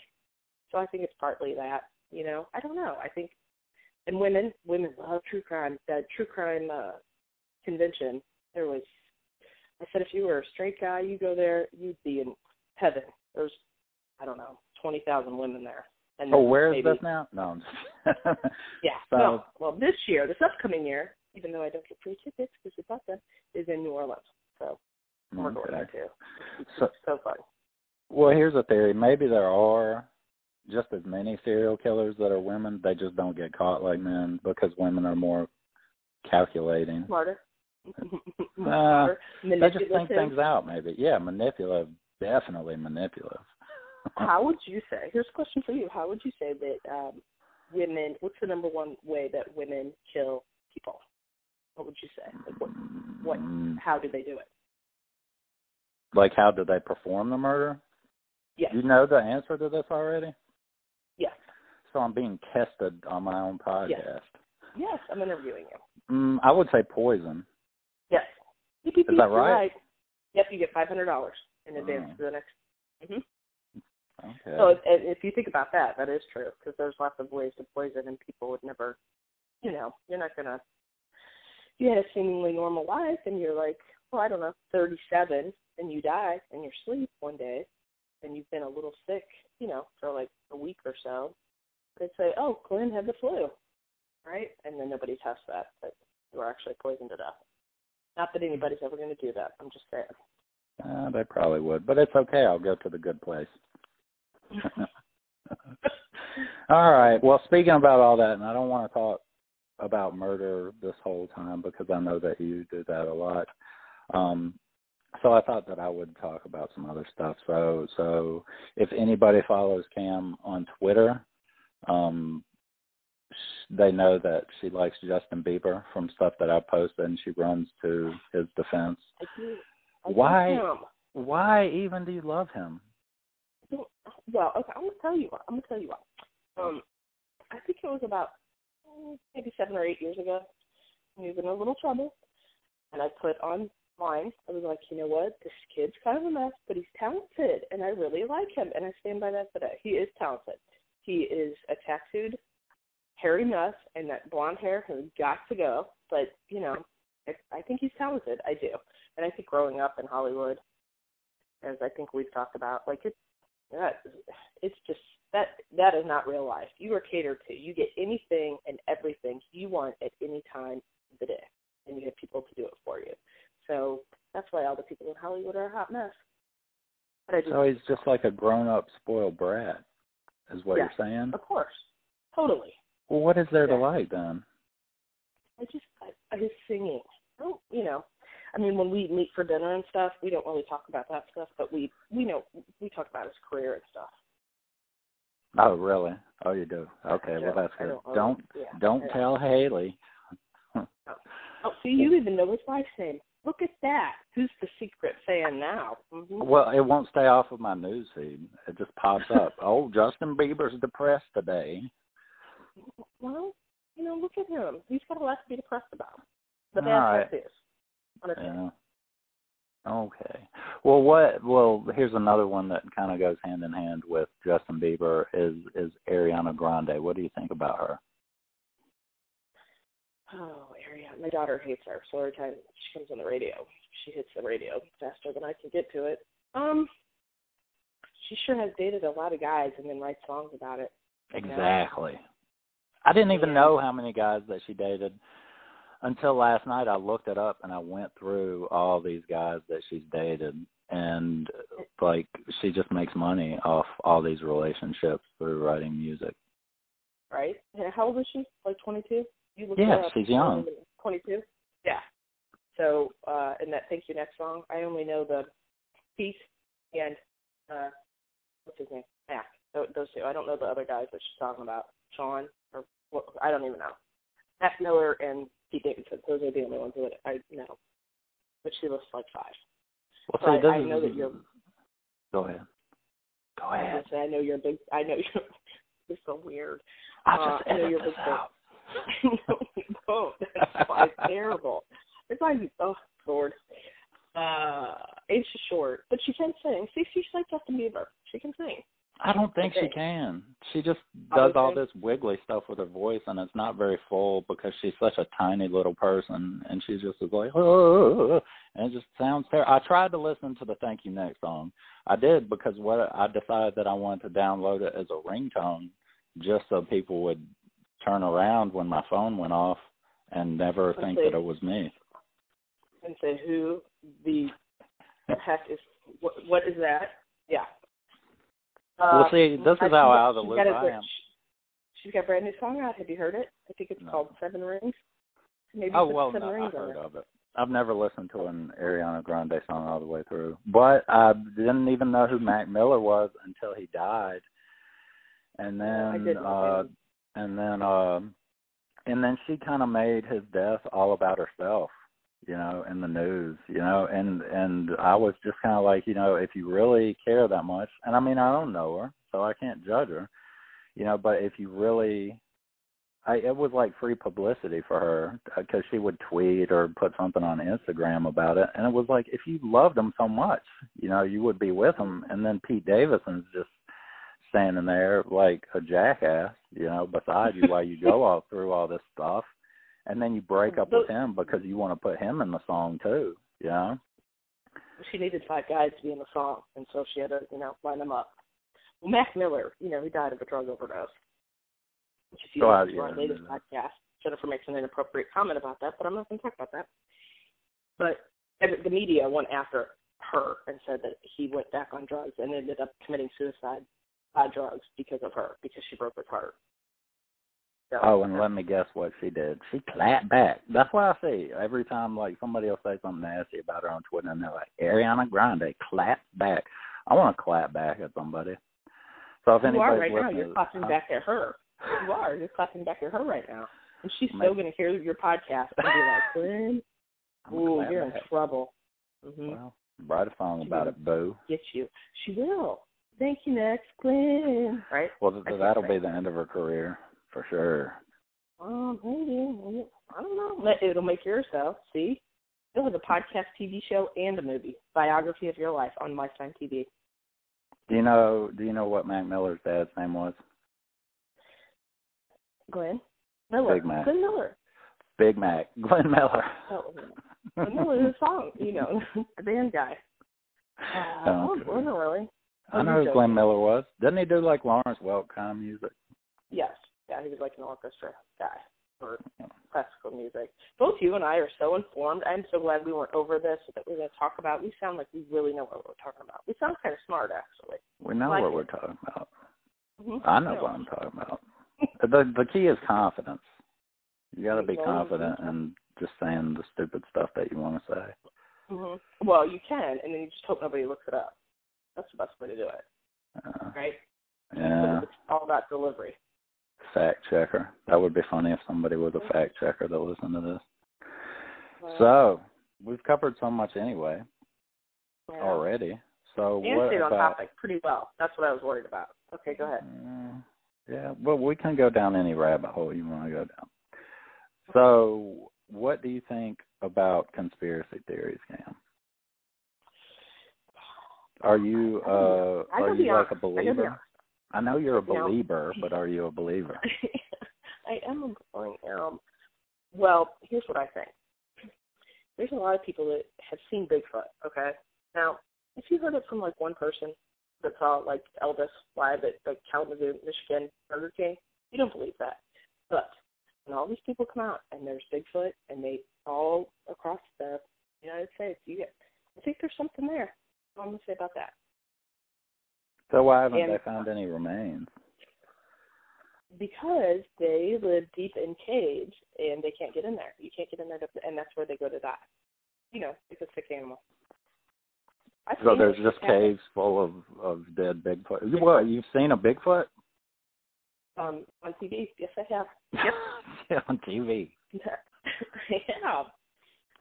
So I think it's partly that, you know, I don't know. I think, and women, women love true crime. That true crime uh, convention, there was, I said, if you were a straight guy, you go there, you'd be in heaven. There's, I don't know, twenty thousand women there and oh, where is maybe, this now? No. yeah. So, no. Well, this year, this upcoming year, even though I don't get free tickets because we bought them, is in New Orleans. So we're going there too. It's so, so fun. Well, here's a theory. Maybe there are just as many serial killers that are women. They just don't get caught like men because women are more calculating. Smarter. uh, they just think things out. Maybe. Yeah, manipulative. Definitely manipulative how would you say? Here's a question for you. How would you say that um, women? What's the number one way that women kill people? What would you say? Like what? What? Mm. How do they do it? Like how do they perform the murder? Yes. Do you know the answer to this already. Yes. So I'm being tested on my own podcast. Yes, yes I'm interviewing you. Mm, I would say poison. Yes. Is that right? right? Yep. You get five hundred dollars in advance oh. for the next. Mm-hmm. Okay. So if, if you think about that, that is true because there's lots of ways to poison, and people would never, you know, you're not gonna. You had a seemingly normal life, and you're like, well, I don't know, 37, and you die in your sleep one day, and you've been a little sick, you know, for like a week or so. They'd say, oh, Glenn had the flu, right? And then nobody tests that, but you were actually poisoned to death. Not that anybody's ever going to do that. I'm just saying. Uh, they probably would, but it's okay. I'll go to the good place. all right. Well, speaking about all that, and I don't want to talk about murder this whole time because I know that you do that a lot. Um, so I thought that I would talk about some other stuff. So, so if anybody follows Cam on Twitter, um, they know that she likes Justin Bieber from stuff that I posted, and she runs to his defense. I do. I why? Why even do you love him? Well, okay, I'm gonna tell you what. I'm gonna tell you what. Um, I think it was about maybe seven or eight years ago. He was in a little trouble, and I put online. I was like, you know what? This kid's kind of a mess, but he's talented, and I really like him, and I stand by that today. He is talented. He is a tattooed hairy mess, and that blonde hair has got to go. But you know, I, I think he's talented. I do, and I think growing up in Hollywood, as I think we've talked about, like it's that it's just that that is not real life. You are catered to. You get anything and everything you want at any time of the day, and you have people to do it for you. So that's why all the people in Hollywood are a hot mess. But I just, So he's just like a grown-up spoiled brat, is what Yeah. you're saying. of course, totally. Well, what is there to like then? I just I, his singing. Oh, you know, I mean, when we meet for dinner and stuff, we don't really talk about that stuff, but we we know we talk about his career and stuff. Oh, really? Oh, you do. Okay, Yeah, well that's good. don't- Don't yeah, don't yeah. tell Haley. Oh, see, you even know his wife's name. Look at that. Who's the secret fan now? hmm Well, it won't stay off of my news feed. It just pops up. oh, Justin Bieber's depressed today. Well, you know, look at him. He's got a lot to be depressed about. The bad All right. tattoos. On his head. Yeah. Okay. Well, what? Well, here's another one that kind of goes hand in hand with Justin Bieber is is Ariana Grande. What do you think about her? Oh, Ariana. My daughter hates her, so every time she comes on the radio, she hits the radio faster than I can get to it. Um, she sure has dated a lot of guys and then writes songs about it. Exactly. I didn't even Yeah. know how many guys that she dated until last night. I looked it up and I went through all these guys that she's dated, and like she just makes money off all these relationships through writing music. Right? And how old is she? Like 22? You looked Yeah, up. she's young. 22? Yeah. So, uh, in that Thank You Next song, I only know the Pete and, uh, what's his name? Mac. Those, those two. I don't know the other guys that she's talking about. Sean, or what, I don't even know. Mac Miller and Pete Davidson. Those are the only ones that I know. But she looks like five. Well, So I- I know that you're- Go ahead. Go ahead. say, I know you're a big, I know you're, you're so weird. I'll Uh, just I know you're this big out. no, you. That's why it's terrible. It's like, oh Lord. Uh, age is short, but she can sing. See, she's like Justin Bieber. She can sing. I don't think she can. She just does all this wiggly stuff with her voice, and it's not very full because she's such a tiny little person, and she just is like, oh, and it just sounds terrible. I tried to listen to the "Thank You Next" song. I did because what I decided that I wanted to download it as a ringtone, just so people would turn around when my phone went off and never Let's think see. that it was me. And say who the heck is what? What is that? Yeah. Well, Uh, see, this is I- how out of the loop I am. She's got a brand new song out. Have you heard it? I think it's No. called Seven Rings. Maybe Oh well, Seven no, Rings I've heard of it. I've never listened to an Ariana Grande song all the way through, but I didn't even know who Mac Miller was until he died, and then uh, and then um, and then she kind of made his death all about herself, you know, in the news, you know, and and I was just kind of like, you know, if you really care that much, and I mean, I don't know her, so I can't judge her, you know, but if you really I it was like free publicity for her because she would tweet or put something on Instagram about it, and it was like if you loved him so much, you know, you would be with him. And then Pete Davidson's just standing there like a jackass, you know, beside you while you go all through all this stuff, and then you break mm-hmm. up with him because you want to put him in the song too, know. she needed five guys to be in the song, and so she had to, you know, line them up. Well, Mac Miller, you know, he died of a drug overdose. Which, if you Oh, listen to our latest podcast, Jennifer makes an inappropriate comment about that, but I'm not going to talk about that. But the media went after her and said that he went back on drugs and ended up committing suicide by drugs because of her, because she broke his heart. So, Oh, and let me guess what she did. She clapped back. That's why I see every time. Like somebody will say something nasty about her on Twitter, and they're like, "Ariana Grande clap back." I want to clap back at somebody. So if you are right now. You're clapping back at her. You are. You're clapping back at her right now. And she's Maybe. still going to hear your podcast and be like, Glenn, I'm ooh, you're in back. trouble. hmm Well, write a song She about it, boo. Get you. She will. Thank you, next, Glenn. Right? Well, can't that'll say. be the end of her career for sure. Um, maybe. I don't know. It'll make yours though. See? It was a podcast, TV show, and a movie biography of your life on Lifetime TV. Do you know? Do you know what Mac Miller's dad's name was? Glenn Miller. Big Mac. Glenn Miller. Big Mac. Glenn Miller. Oh, Glenn Miller, the song, you know, the band guy. Uh, Oh, oh, wasn't really. I know who Glenn. Miller was. Doesn't he do like Lawrence Welk kind of music? Yes. Yeah, he was like an orchestra guy for classical music. Both you and I are so informed. I'm so glad we weren't over this that we're going to talk about. We sound like we really know what we're talking about. We sound kind of smart, actually. We know Like what it. we're talking about. Mm-hmm. I know what I'm talking about. the the key is confidence. You got to be confident in just saying the stupid stuff that you want to say. hmm Well, you can, and then you just hope nobody looks it up. That's the best way to do it, Uh, right? yeah, It's all about delivery. Fact checker. That would be funny if somebody was a fact checker that listened to this. So we've covered so much anyway yeah. already. So And what stayed on about? topic pretty well. That's what I was worried about. Okay, go ahead. Uh, yeah, well, we can go down any rabbit hole you want to go down. So, what do you think about conspiracy theories, Cam? Are you uh are you like a honest. Believer? I know you're a believer, but are you a believer? I am a I am. Well, here's what I think. There's a lot of people that have seen Bigfoot. Okay, now if you heard it from like one person that saw like Elvis live at like Kalamazoo, Michigan, Burger King, you don't believe that. But when all these people come out and there's Bigfoot and they all across the United States, you get. I think there's something there. I'm gonna say about that. So why haven't And- they found any remains? because they live deep in caves and they can't get in there. You can't get in there, to, and that's where they go to die. You know, it's a sick animal. I've So there's just caves full of of dead Bigfoot. You- What? You've seen a Bigfoot? um on TV. Yes, I have. Yep. yeah, on TV. yeah.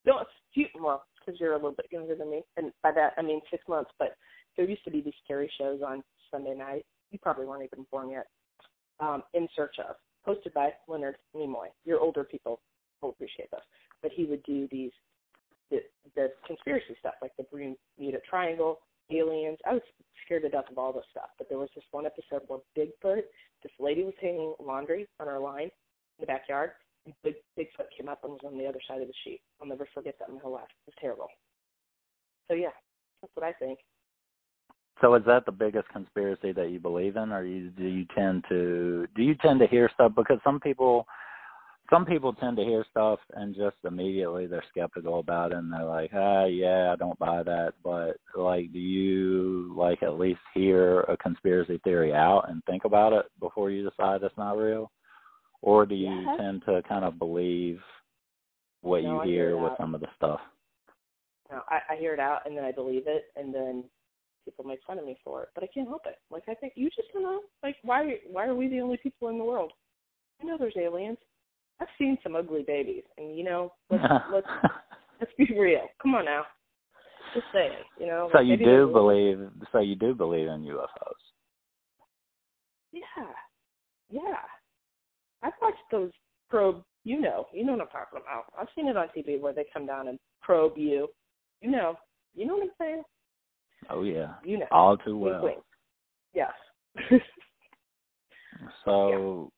No, it's cute. Well, because you're a little bit younger than me, and by that I mean six months. But there used to be these scary shows on Sunday night. You probably weren't even born yet. Um, in search of, hosted by Leonard Nimoy. Your older people will appreciate this, but he would do these the, the conspiracy stuff, like the Bermuda Triangle, aliens. I was scared to death of all this stuff, but there was this one episode where Bigfoot, this lady was hanging laundry on her line in the backyard, and Big Bigfoot came up and was on the other side of the sheet. I'll never forget that in whole life. It was terrible. So yeah, that's what I think. So is that the biggest conspiracy that you believe in, or you, do you tend to do you tend to hear stuff because some people some people tend to hear stuff and just immediately they're skeptical about it and they're like, ah, yeah, I don't buy that. But like, do you like at least hear a conspiracy theory out and think about it before you decide it's not real, or do you Yes. tend to kind of believe what No, you hear hear with some of the stuff? No, I, I hear it out and then I believe it, and then people make fun of me for it. But I can't help it. Like I think you just don't know. Like why why are we the only people in the world? I know there's aliens. I've seen some ugly babies, and you know, let's let's let's be real. Come on now. Just saying, you know. so like, you do believe so you do believe in UFOs. Yeah, yeah. I've watched those probe. You know, you know what I'm talking about. I've seen it on TV where they come down and probe you. You know, you know what I'm saying. Oh yeah. You know. All too well. wink. Yes. So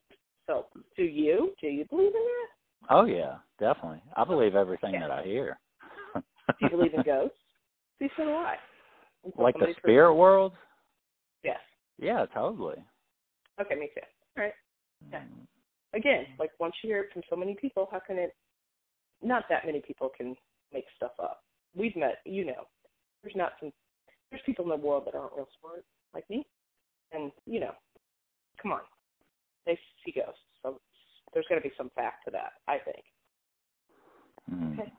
so, do you? Do you believe in that? oh yeah, definitely. I believe everything that I hear. Do you believe in ghosts? See, so do I. Until like the spirit it. world? Yes. Yeah, totally. Okay, me too. All right. Yeah. Mm, Again, like once you hear it from so many people, how can it? Not that many people can make stuff up. We've met, you know. There's not some. There's people in the world that aren't real smart, like me, and you know, come on, they see ghosts. So there's got to be some fact to that. I think. mm. Okay.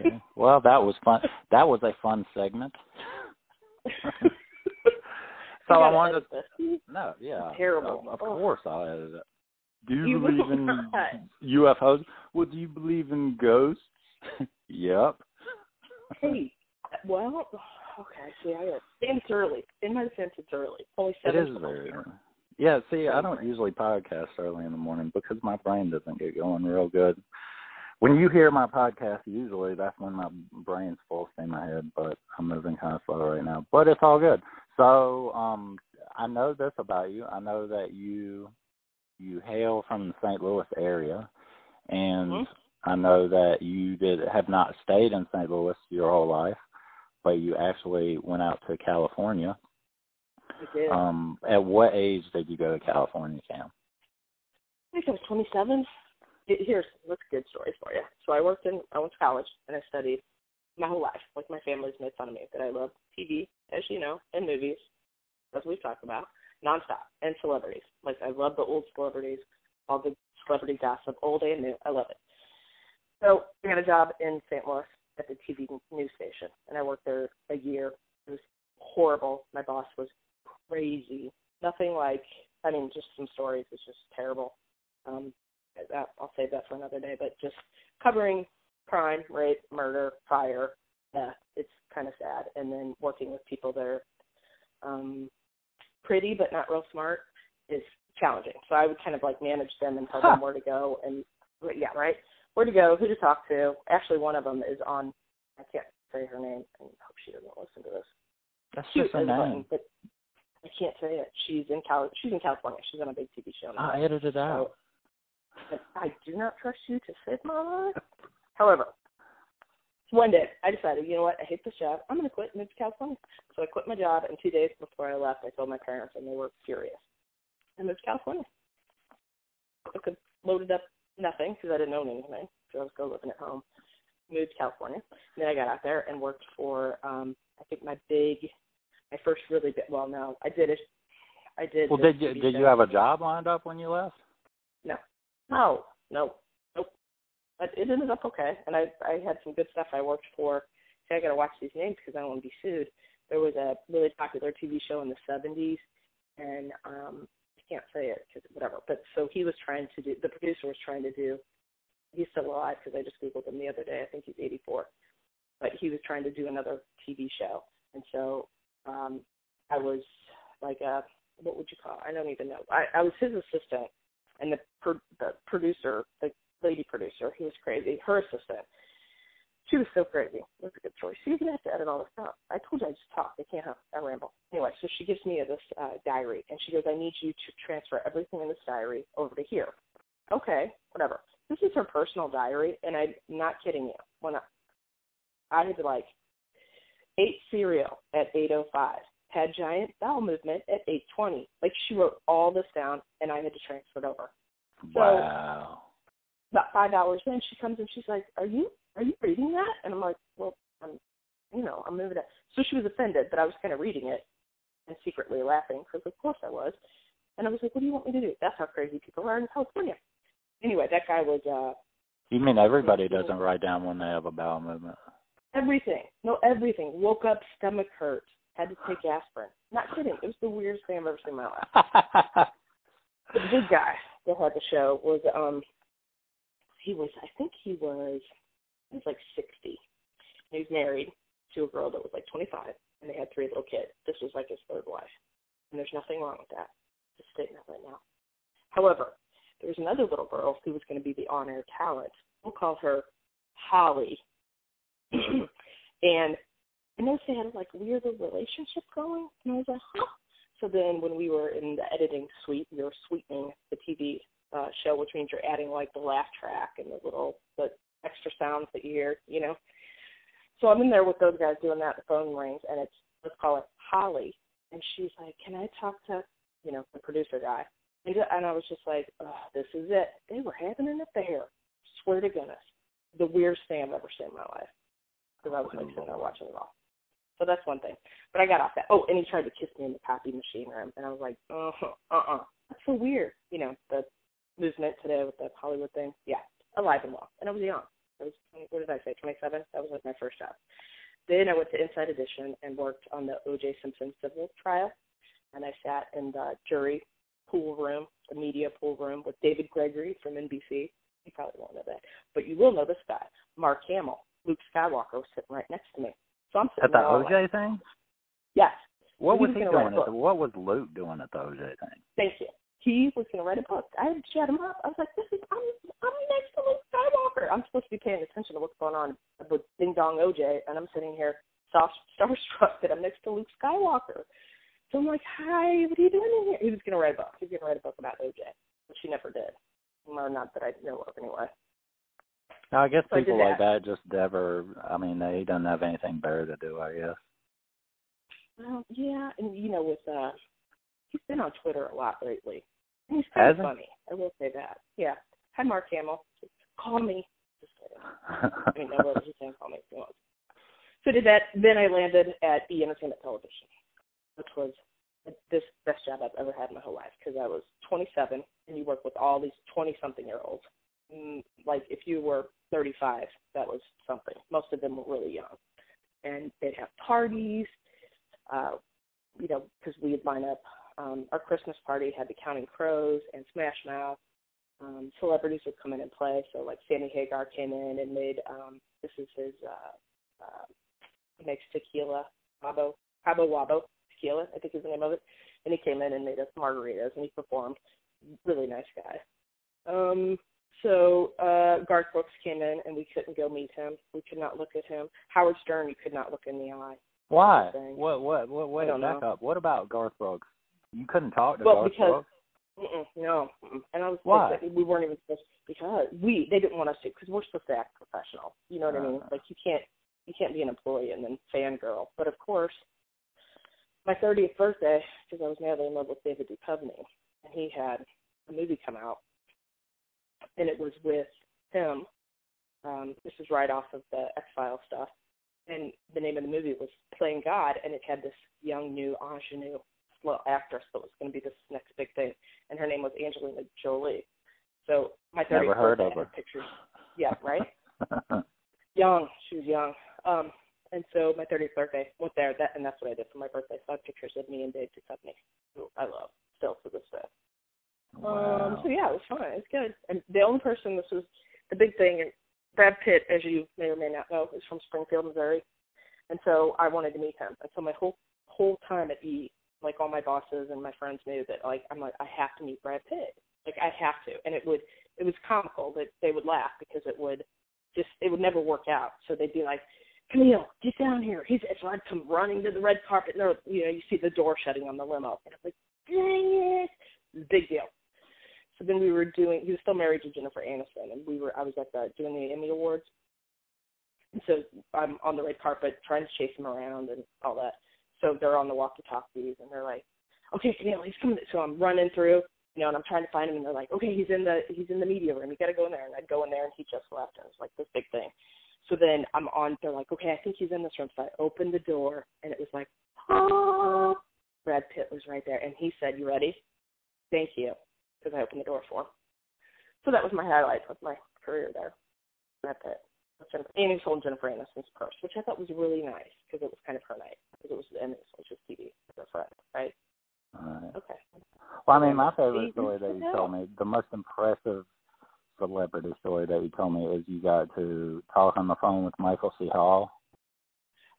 Okay. Well, that was fun. That was a fun segment. So I wanted this. No, yeah. Terrible. Of, of Oh. course I'll edit it. Do you, You believe in not. UFOs? Well, do you believe in ghosts? yep. Hey, well, okay. See, I got it's early. In my defense, it's early. Only It seven. is very early. Yeah, see, I don't usually podcast early in the morning because my brain doesn't get going real good. when you hear my podcast, usually that's when my brain's full steam ahead, but I'm moving kind of slow right now. But it's all good. So, um, I know this about you. I know that you you hail from the St. Louis area, and mm-hmm. I know that you did have not stayed in St. Louis your whole life, but you actually went out to California. I did. Um, at what age did you go to California, Cam? I think I was 27. Here's what's a good story for you. So I worked in, I went to college and I studied my whole life. Like my family's made fun of me that I love TV, as you know, and movies, as we've talked about, nonstop, and celebrities. Like I love the old celebrities, all the celebrity gossip, old and new. I love it. So I got a job in St. Louis at the TV news station, and I worked there a year. It was horrible. My boss was crazy. Nothing like, I mean, just some stories. It's just terrible. Um, that, I'll save that for another day. But just covering crime, rape, murder, fire, death. It's kind of sad. And then working with people that are um, pretty but not real smart is challenging. So I would kind of like manage them and tell huh. them where to go and yeah, right, where to go, who to talk to. Actually, one of them is on. I can't say her name. I hope she doesn't listen to this. That's just a name. Button, but I can't say it. She's in Cal. She's in California. She's on a big TV show now. I edited it out. I do not trust you to save my life. However, one day I decided, you know what, I hate this job. I'm going to quit and move to California. So I quit my job, and two days before I left, I told my parents, and they were furious. I moved to California. I could loaded up nothing because I didn't own anything, so I was still living at home. Moved to California, and then I got out there and worked for, um I think my big, my first really big. Well, no, I did it. I did. Well, did you did you have a job lined up when you left? No, no, no, nope. But it ended up okay, and I I had some good stuff. I worked for. See, I got to watch these names because I don't want to be sued. There was a really popular TV show in the '70s, and um can't say it because whatever. But so he was trying to do. The producer was trying to do. He's still alive because I just googled him the other day. I think he's 84. But he was trying to do another TV show, and so um I was like a what would you call? It? I don't even know. I I was his assistant and the per, the producer, the lady producer, who was crazy, her assistant. She was so crazy. It was a good story. You're gonna have to edit all this out. I told you I just talk. I can't have I ramble. Anyway, so she gives me this uh, diary, and she goes, "I need you to transfer everything in this diary over to here." Okay, whatever. This is her personal diary, and I'm not kidding you. When I, I had to like ate cereal at 8:05, had giant bowel movement at 8:20. Like she wrote all this down, and I had to transfer it over. So, wow. About five hours in, she comes and she's like, "Are you are you reading that?" And I'm like, "Well, I'm, you know, I'm moving it." So she was offended, but I was kind of reading it and secretly laughing because, of course, I was. And I was like, "What do you want me to do?" That's how crazy people are in California. Anyway, that guy was. uh You mean everybody doesn't write down when they have a bowel movement? Everything. No, everything. Woke up, stomach hurt. Had to take aspirin. Not kidding. It was the weirdest thing I've ever seen in my life. the big guy that had the show was um he was I think he was he was like sixty. He was married to a girl that was like twenty five and they had three little kids. This was like his third wife. And there's nothing wrong with that. Just stating that right now. However, there was another little girl who was going to be the on air talent. We'll call her Holly. and I noticed they had like weird relationship going, and I was like, huh. So then when we were in the editing suite, we were sweetening the TV uh, show, which means you're adding like the laugh track and the little the extra sounds that you hear, you know. So I'm in there with those guys doing that. The phone rings, and it's let's call it Holly, and she's like, "Can I talk to, you know, the producer guy?" And I was just like, "Oh, this is it." They were having an affair. Swear to goodness, the weirdest thing I've ever seen in my life. Because I was like sitting there watching it all. So that's one thing. But I got off that. Oh, and he tried to kiss me in the copy machine room, and I was like, uh, uh, uh. That's so weird. You know, the movement today with the Hollywood thing. Yeah, alive and well. And I was young. I was, what did I say, 27? That was like my first job. Then I went to Inside Edition and worked on the O.J. Simpson civil trial, and I sat in the jury pool room, the media pool room, with David Gregory from NBC. You probably won't know that, but you will know this guy, Mark Hamill. Luke Skywalker was sitting right next to me. So I'm sitting at the OJ like, thing. Yes. What so was he, he doing? At the, what was Luke doing at the OJ thing? Thank you. He was going to write a book. I had him up. I was like, "This is I'm I'm next to Luke Skywalker. I'm supposed to be paying attention to what's going on with Ding Dong OJ, and I'm sitting here soft starstruck that I'm next to Luke Skywalker. So I'm like, hi, what are you doing in here? He was going to write a book. He was going to write a book about OJ, which he never did. Or not that I know of anyway. No, I guess So people did like that. that just never. I mean, they don't have anything better to do. I guess. Well, yeah, and you know, with uh, he's been on Twitter a lot lately. And he's kind of funny. I will say that. Yeah. Hi, Mark Hamill. Call me. Just kidding. I mean, no, he can call me if he wants. So did that. Then I landed at E Entertainment Television, which was this best job I've ever had in my whole life because I was 27 and you work with all these 20 something year olds. Mm, Like if you were 35, that was something. Most of them were really young, and they'd have parties. Uh, you know, because we'd line up. Um, our Christmas party had the Counting Crows and Smash Mouth. Um, celebrities would come in and play. So like Sammy Hagar came in and made um, this is his uh, uh, makes tequila, Wabo, Cabo Wabo tequila, I think is the name of it. And he came in and made us margaritas and he performed. Really nice guy. Um, so uh, Garth Brooks came in and we couldn't go meet him. We could not look at him. Howard Stern, you could not look in the eye. Why? What? What? What? Wait, back know. up. What about Garth Brooks? You couldn't talk to Well, Garth because- Brooks. Mm-mm, no, mm-mm. and I was Why? like, we weren't even supposed because we they didn't want us to because we're supposed to act professional. You know what I mean? Uh. Like you can't you can't be an employee and then fangirl. But of course, my 30th birthday, because I was madly in love with David Duchovny, and he had a movie come out, and it was with him. Um, this is right off of the X Files stuff, and the name of the movie was Playing God, and it had this young new ingenue little actress that was going to be this next big thing, and her name was Angelina Jolie. So my 30th Never heard birthday of her. pictures. Yeah, right. young. She was young. Um, and so my 30th birthday went there, that, and that's what I did for my birthday. So I have pictures of me and Dave Duchovny, who I love still to this day. Um, wow. so yeah, it was fun. It was good. And the only person, this was the big thing, and Brad Pitt, as you may or may not know, is from Springfield, Missouri. And so I wanted to meet him. And so my whole whole time at E, like all my bosses and my friends knew that like I'm like I have to meet Brad Pitt. Like I have to. And it would it was comical that they would laugh because it would just it would never work out. So they'd be like, Camille, get down here. He's so I'd come running to the red carpet and you know, you see the door shutting on the limo. And I'm like, dang it. It big deal. So then we were doing he was still married to Jennifer Aniston and we were I was at the doing the Emmy Awards. And so I'm on the red carpet trying to chase him around and all that. So they're on the walkie talkies and they're like, Okay, Camille, he's coming so I'm running through, you know, and I'm trying to find him and they're like, Okay, he's in the he's in the media room, you gotta go in there and I'd go in there and he just left and it was like this big thing. So then I'm on they're like, Okay, I think he's in this room. So I opened the door and it was like, Oh Brad Pitt was right there and he said, You ready? Thank you. Because I opened the door for him. So that was my highlight of my career there. Brad Pitt. Jennifer, and he sold Jennifer Aniston's purse, which I thought was really nice because it was kind of her night because it was and it was just TV her friend, right? Alright. Okay. Well, I mean, my favorite story that you told me, the most impressive celebrity story that you told me is you got to talk on the phone with Michael C. Hall.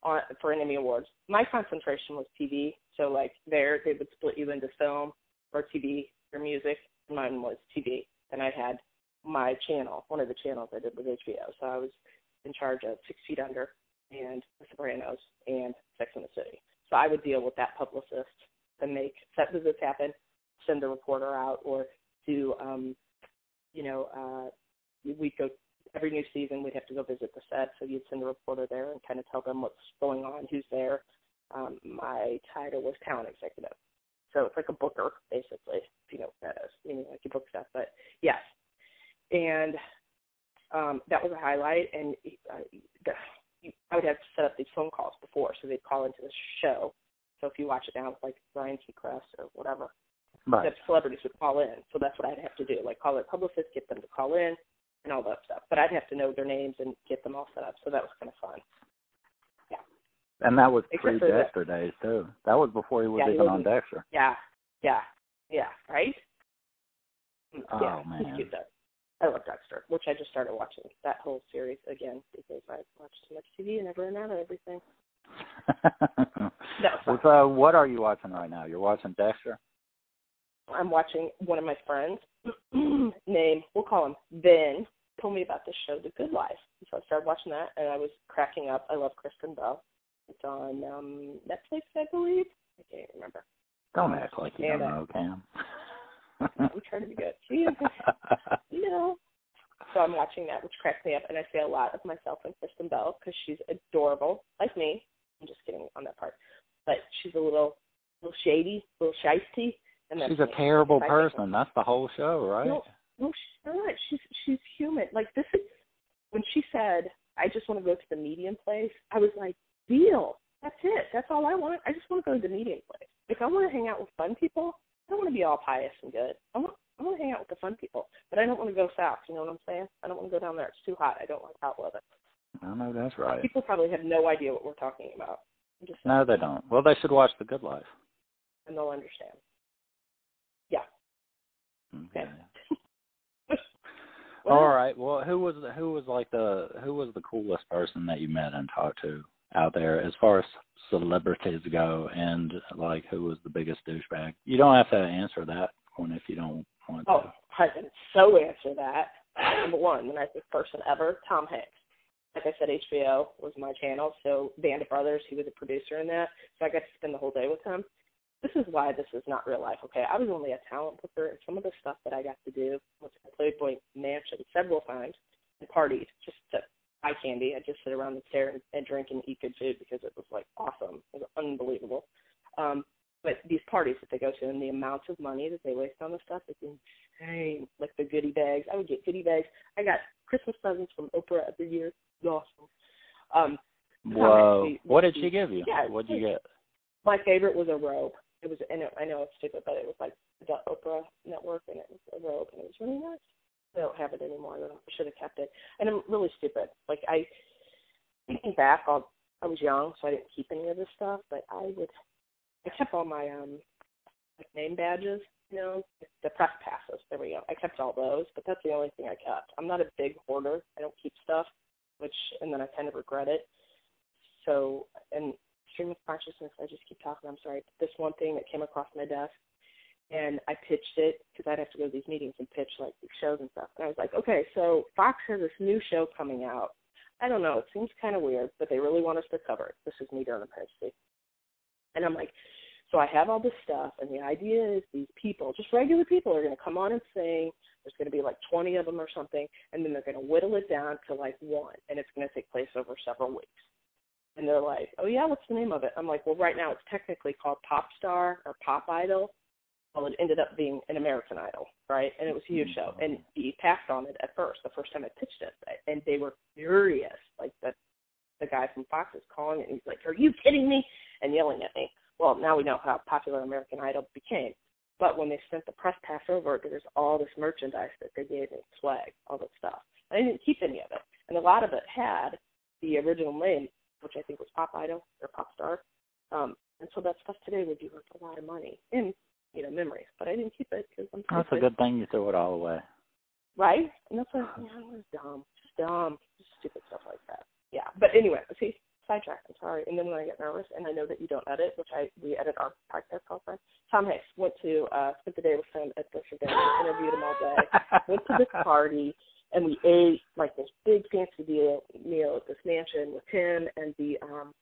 On for an Emmy Awards, my concentration was TV. So like there, they would split you into film or TV or music. Mine was TV, and I had my channel. One of the channels I did was HBO. So I was in charge of Six Feet Under and The Sopranos and Sex and the City. So I would deal with that publicist and make set visits happen, send the reporter out, or do um, you know, uh, we'd go every new season. We'd have to go visit the set, so you'd send a reporter there and kind of tell them what's going on, who's there. Um, my title was talent executive, so it's like a booker basically, if you know what that is, meaning like you book stuff. But yes, and um, that was a highlight. And uh, I would have to set up these phone calls before, so they'd call into the show. So if you watch it now, it's like Ryan Seacrest or whatever Right. that celebrities would call in. So that's what I'd have to do, like call their publicist, get them to call in, and all that stuff. But I'd have to know their names and get them all set up. So that was kind of fun. Yeah. And that was pre Dexter days too. That was before he was Yeah, even was on Dexter. Yeah, yeah, yeah. Right? Oh, yeah, man. he's cute though. I love Dexter, which I just started watching that whole series again because I watched too much TV and never ran out of everything. Well, so what are you watching right now? You're watching Dexter. I'm watching one of my friends named we'll call him Ben told me about this show, The Good Life. So I started watching that, and I was cracking up. I love Kristen Bell. It's on um Netflix, I believe. I can't remember. Don't act like you And, don't uh, know, Cam. I'm trying to be good. You know. So I'm watching that, which cracks me up, and I see a lot of myself in Kristen Bell because she's adorable, like me. I'm just kidding on that part, but she's a little, little shady, a little shisty, and She's a me. terrible person. That's the whole show, right? No, no, she's not. She's she's human. Like this is when she said, "I just want to go to the medium place." I was like, "Deal. That's it. That's all I want. I just want to go to the medium place. If I want to hang out with fun people, I don't want to be all pious and good. I want I want to hang out with the fun people, but I don't want to go south. You know what I'm saying? I don't want to go down there. It's too hot. I don't like hot weather. I know that's right. People probably have no idea what we're talking about. Just No, they don't. Well, they should watch The Good Life. and they'll understand. Yeah. Okay. Well, All right. Well, who was who was like the who was the coolest person that you met and talked to out there as far as celebrities go, and like who was the biggest douchebag? You don't have to answer that one if you don't want to. Oh, to. I can so answer that. Number one, the nicest person ever, Tom Hanks. Like I said, HBO was my channel, so Band of Brothers, he was a producer in that, so I got to spend the whole day with him. This is why this is not real life, okay? I was only a talent booker, and some of the stuff that I got to do was to Playboy Mansion several times and partied just to eye candy. I just sit around and stare and, and drink and eat good food because it was like awesome. It was unbelievable. Um, but these parties that they go to and the amounts of money that they waste on this stuff is insane. Like the goodie bags. I would get goodie bags. I got Christmas presents from Oprah every year. It was awesome. Um, Whoa! He- What did she give you? yeah, What'd you get? my favorite was a robe. It was, and it, I know it's stupid, but it was like the Oprah Network, and it was a robe, and it was really nice. I don't have it anymore. I should have kept it. And I'm really stupid. Like I, thinking back, I'll, I was young, so I didn't keep any of this stuff. But I would, I kept all my um, like name badges. You know, the press passes. There we go. I kept all those, but that's the only thing I kept. I'm not a big hoarder. I don't keep stuff, which, and then I kind of regret it. So, and stream of consciousness, I just keep talking, I'm sorry, this one thing that came across my desk, and I pitched it because I'd have to go to these meetings and pitch like these shows and stuff. And I was like, okay, so Fox has this new show coming out. I don't know, it seems kind of weird, but they really want us to cover it. This is me during the pregnancy. And I'm like, so I have all this stuff, and the idea is these people, just regular people, are going to come on and sing. There's going to be like 20 of them or something, and then they're going to whittle it down to like one, and it's going to take place over several weeks. And they're like, oh yeah, what's the name of it? I'm like, well, right now it's technically called Pop Star or Pop Idol. Well, it ended up being an American Idol, right? And it was a huge show. And he passed on it at first, the first time I pitched it, and they were furious. Like the the guy from Fox is calling it, and he's like, "Are you kidding me?" and yelling at me. Well, now we know how popular American Idol became. But when they sent the press pass over, there was all this merchandise that they gave me, swag, all that stuff. And I didn't keep any of it, and a lot of it had the original name, which I think was Pop Idol or Pop Star. Um, and so that stuff today would be worth a lot of money in, you know, memories. But I didn't keep it because I'm That's a good thing you threw it all away. right? And that's like, yeah, it was dumb, just dumb, just stupid stuff like that. Yeah, but anyway, see, sidetrack. I'm sorry. And then when I get nervous, and I know that you don't edit, which I we edit our podcast all the time. Tom Hanks went to uh spent the day with him at this event, interviewed him all day went to this party and we ate like this big fancy deal meal at this mansion with him and the um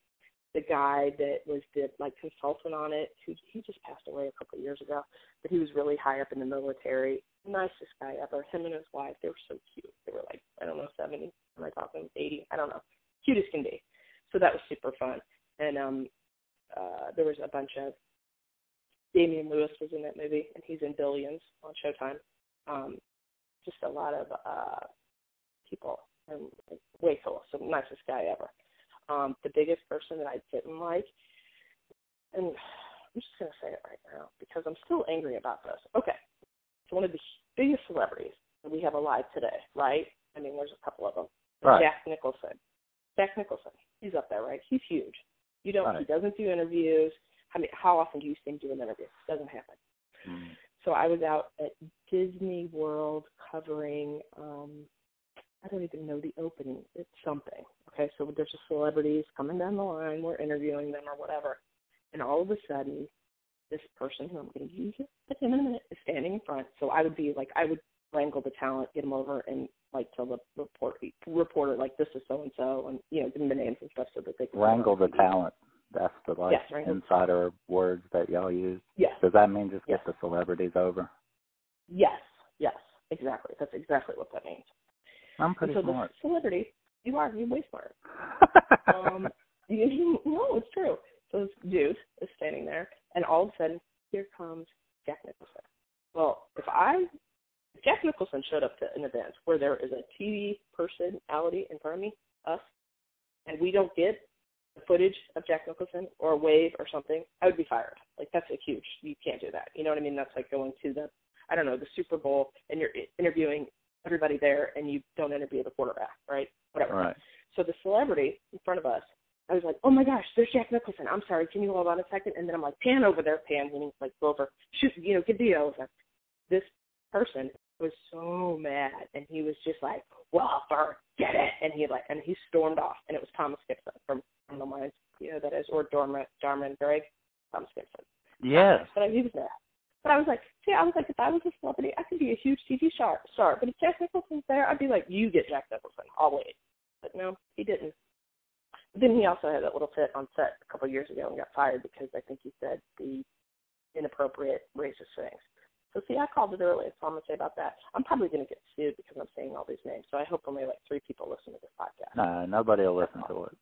the guy that was the like consultant on it who he just passed away a couple of years ago but he was really high up in the military. Nicest guy ever. Him and his wife they were so cute. They were like i don't know seventy. Am i talking eighty? I don't know. Cute as can be. So that was super fun. And um uh there was a bunch of Damian Lewis was in that movie and he's in Billions on Showtime. Um just a lot of uh people. And way cool. So nicest guy ever. Um, the biggest person that I didn't like and I'm just gonna say it right now because I'm still angry about this. Okay. So one of the biggest celebrities that we have alive today, right? I mean there's a couple of them. Right. Jack Nicholson. Jack Nicholson. He's up there, right? He's huge. You don't he doesn't do interviews. I mean how often do you see him do an interview? Doesn't happen. Mm. So I was out at Disney World covering um I don't even know the opening. It's something. Okay, so there's just celebrities coming down the line, we're interviewing them or whatever. And all of a sudden this person who I'm gonna use it in a minute is standing in front. So I would be like I would wrangle the talent, get them over and like to le- report report it like this is so and so, and you know, give them the names and stuff so that they can Wrangle the TV. talent. That's the like Yes, insider words that y'all use. Yes, Does that mean just Yes. get the celebrities over? yes, yes, exactly. That's exactly what that means. I'm And pretty so smart. the celebrity, you are, you're way smart. um, you, no, it's true. So this dude is standing there, and all of a sudden, here comes Jack Nicholson. Well, if I, if Jack Nicholson showed up to an event where there is a TV personality in front of me, us, and we don't get the footage of Jack Nicholson or a wave or something, I would be fired. Like that's a huge. You can't do that. You know what I mean? That's like going to the, I don't know, the Super Bowl, and you're interviewing everybody there, and you don't interview the quarterback, right? Whatever. right. So the celebrity in front of us, I was like, oh my gosh, there's Jack Nicholson. I'm sorry, can you hold on a second? And then I'm like, pan over there, pan, meaning like go over, shoot, you know, get video. Like, this person was so mad, and he was just like, well, forget it, and he like, and he stormed off, and it was Thomas Gibson from from the Lines, you know that is, or Dharma, Darman Greg, Thomas Gibson. Yes. But he was mad. But I was like, see, I was like, if I was a celebrity, I could be a huge TV star. star. But if Jack Nicholson's there, I'd be like, you get Jack Nicholson. I'll wait. But no, he didn't. Then he also had that little fit on set a couple of years ago and got fired because I think he said the inappropriate racist things. So see, I called it early. That's all I'm gonna say about that. I'm probably gonna get sued because I'm saying all these names. So I hope only like three people listen to this podcast. No, nobody will listen to it.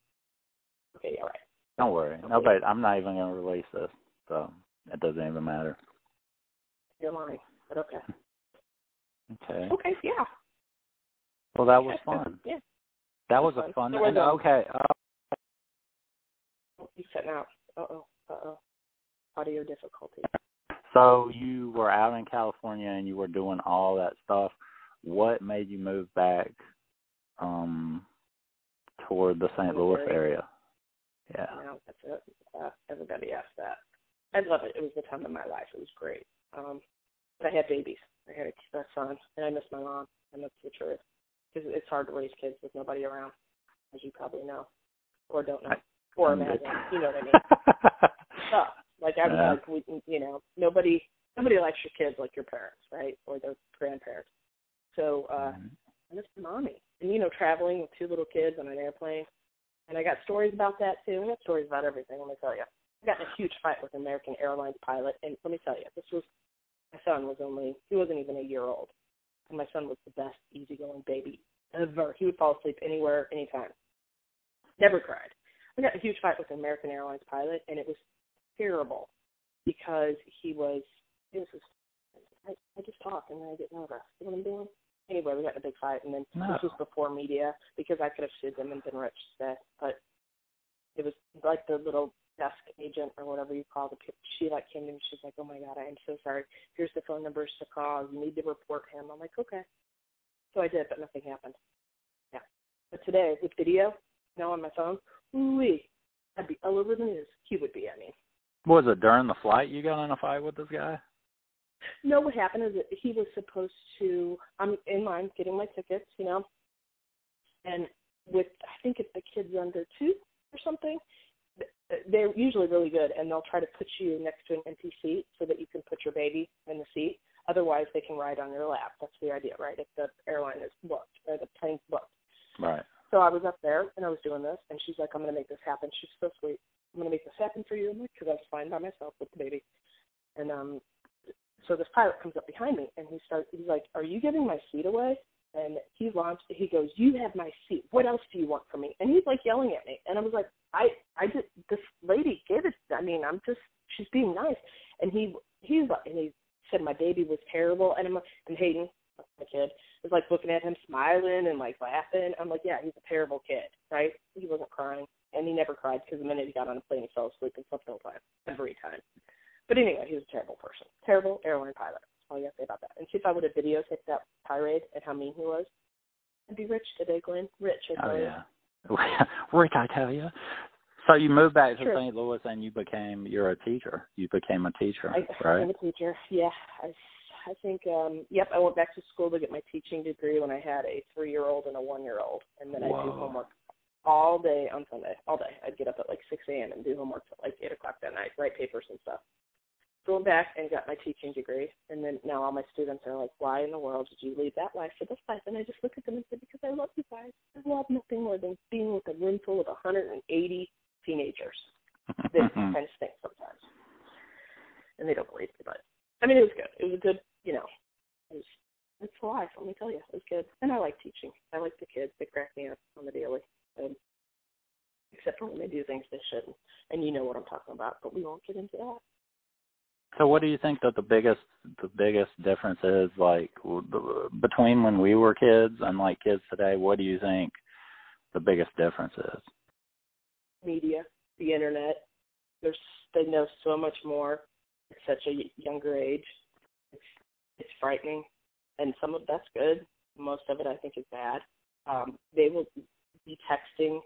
Okay, all right. Don't worry. Nobody. I'm not even going to release this, so it doesn't even matter. You're lying. But okay. Okay. Okay, yeah. Well, that was fun. Yeah. That was fun. a fun. And- okay. Uh, You setting out. Uh oh. Uh oh. Audio difficulty. so you were out in California and you were doing all that stuff. What made you move back um toward the St. Louis area? Yeah. No, that's it. Uh, everybody asked that. I love it. It was the time of my life. It was great. Um, I had babies. I had a, son, and I miss my mom, and that's the truth. Because it's hard to raise kids with nobody around, as you probably know, or don't know, or imagine. You know what I mean? Tough. Like I was Yeah. like, we, you know, nobody, nobody likes your kids like your parents, right, or their grandparents. So uh, Mhm. I miss my mommy. And you know, traveling with two little kids on an airplane. And I got stories about that too. I got stories about everything, let me tell you. I got in a huge fight with an American Airlines pilot and let me tell you, this was son was only he wasn't even a year old. And my son was the best easygoing baby ever. He would fall asleep anywhere, anytime. Never cried. I got a huge fight with an American Airlines pilot and it was terrible because he was it was just I, I just talk and then I get nervous. You know what I'm doing? Anyway, we got in a big fight, and then No. this was before media because I could have sued them and been rich today. But it was like the little desk agent or whatever you call the. She like came in. and She's like, "Oh my god, I am so sorry. Here's the phone numbers to call. You need to report him." I'm like, "Okay." So I did, but nothing happened. Yeah. But today with video, now on my phone, ooh I'd be all over the news. He would be, I mean. Was it during the flight you got in a fight with this guy? No, what happened is that he was supposed to. I'm in line getting my tickets, you know, and with I think it's the kid's under two or something, th- they're usually really good, and they'll try to put you next to an empty seat so that you can put your baby in the seat. Otherwise, they can ride on your lap. That's the idea, right? If the airline is booked or the plane's booked. Right. So I was up there and I was doing this, and she's like, "I'm going to make this happen." She's so sweet. I'm going to make this happen for you, I'm like, because I was fine by myself with the baby. And um, so this pilot comes up behind me, and he starts. He's like, "Are you giving my seat away?" And he launched. He goes, "You have my seat. What else do you want from me?" And he's like yelling at me, and I was like, "I, I just this lady gave it. I mean, I'm just she's being nice." And he, he's like, and he said my baby was terrible, and I'm and Hayden, my kid, was like looking at him, smiling and like laughing. I'm like, yeah, he's a terrible kid, right? He wasn't crying, and he never cried because the minute he got on a plane, he fell asleep and slept all the whole time, every time. But anyway, he was a terrible person, terrible airline pilot. That's all you have to say about that. And see if I would have videotaped that tirade and how mean he was, I'd be rich today, Glenn. Rich, Oh yeah. Rick, I tell you. So you moved back to True. St. Louis and you became you're a teacher. You became a teacher, I, right? I'm a teacher. Yeah, I, I think. um Yep, I went back to school to get my teaching degree when I had a three-year-old and a one-year-old, and then I do homework all day on Sunday. All day, I'd get up at like 6 a.m. and do homework till like 8 o'clock that night, write papers and stuff. Going back and got my teaching degree, and then now all my students are like, "Why in the world did you leave that life for this life?" And I just look at them and say, "Because I love you guys. I love nothing more than being with a room full of 180 teenagers." They kind of stink sometimes, and they don't believe me. But I mean, it was good. It was a good, you know, it was it's life. Let me tell you, it was good. And I like teaching. I like the kids. They crack me up on the daily. Um, except for when they do things they shouldn't. And you know what I'm talking about, but we won't get into that. So, what do you think that the biggest the biggest difference is like between when we were kids and like kids today? What do you think the biggest difference is? Media, the internet. There's they know so much more at such a younger age. It's it's frightening, and some of that's good. Most of it I think is bad. Um, they will be texting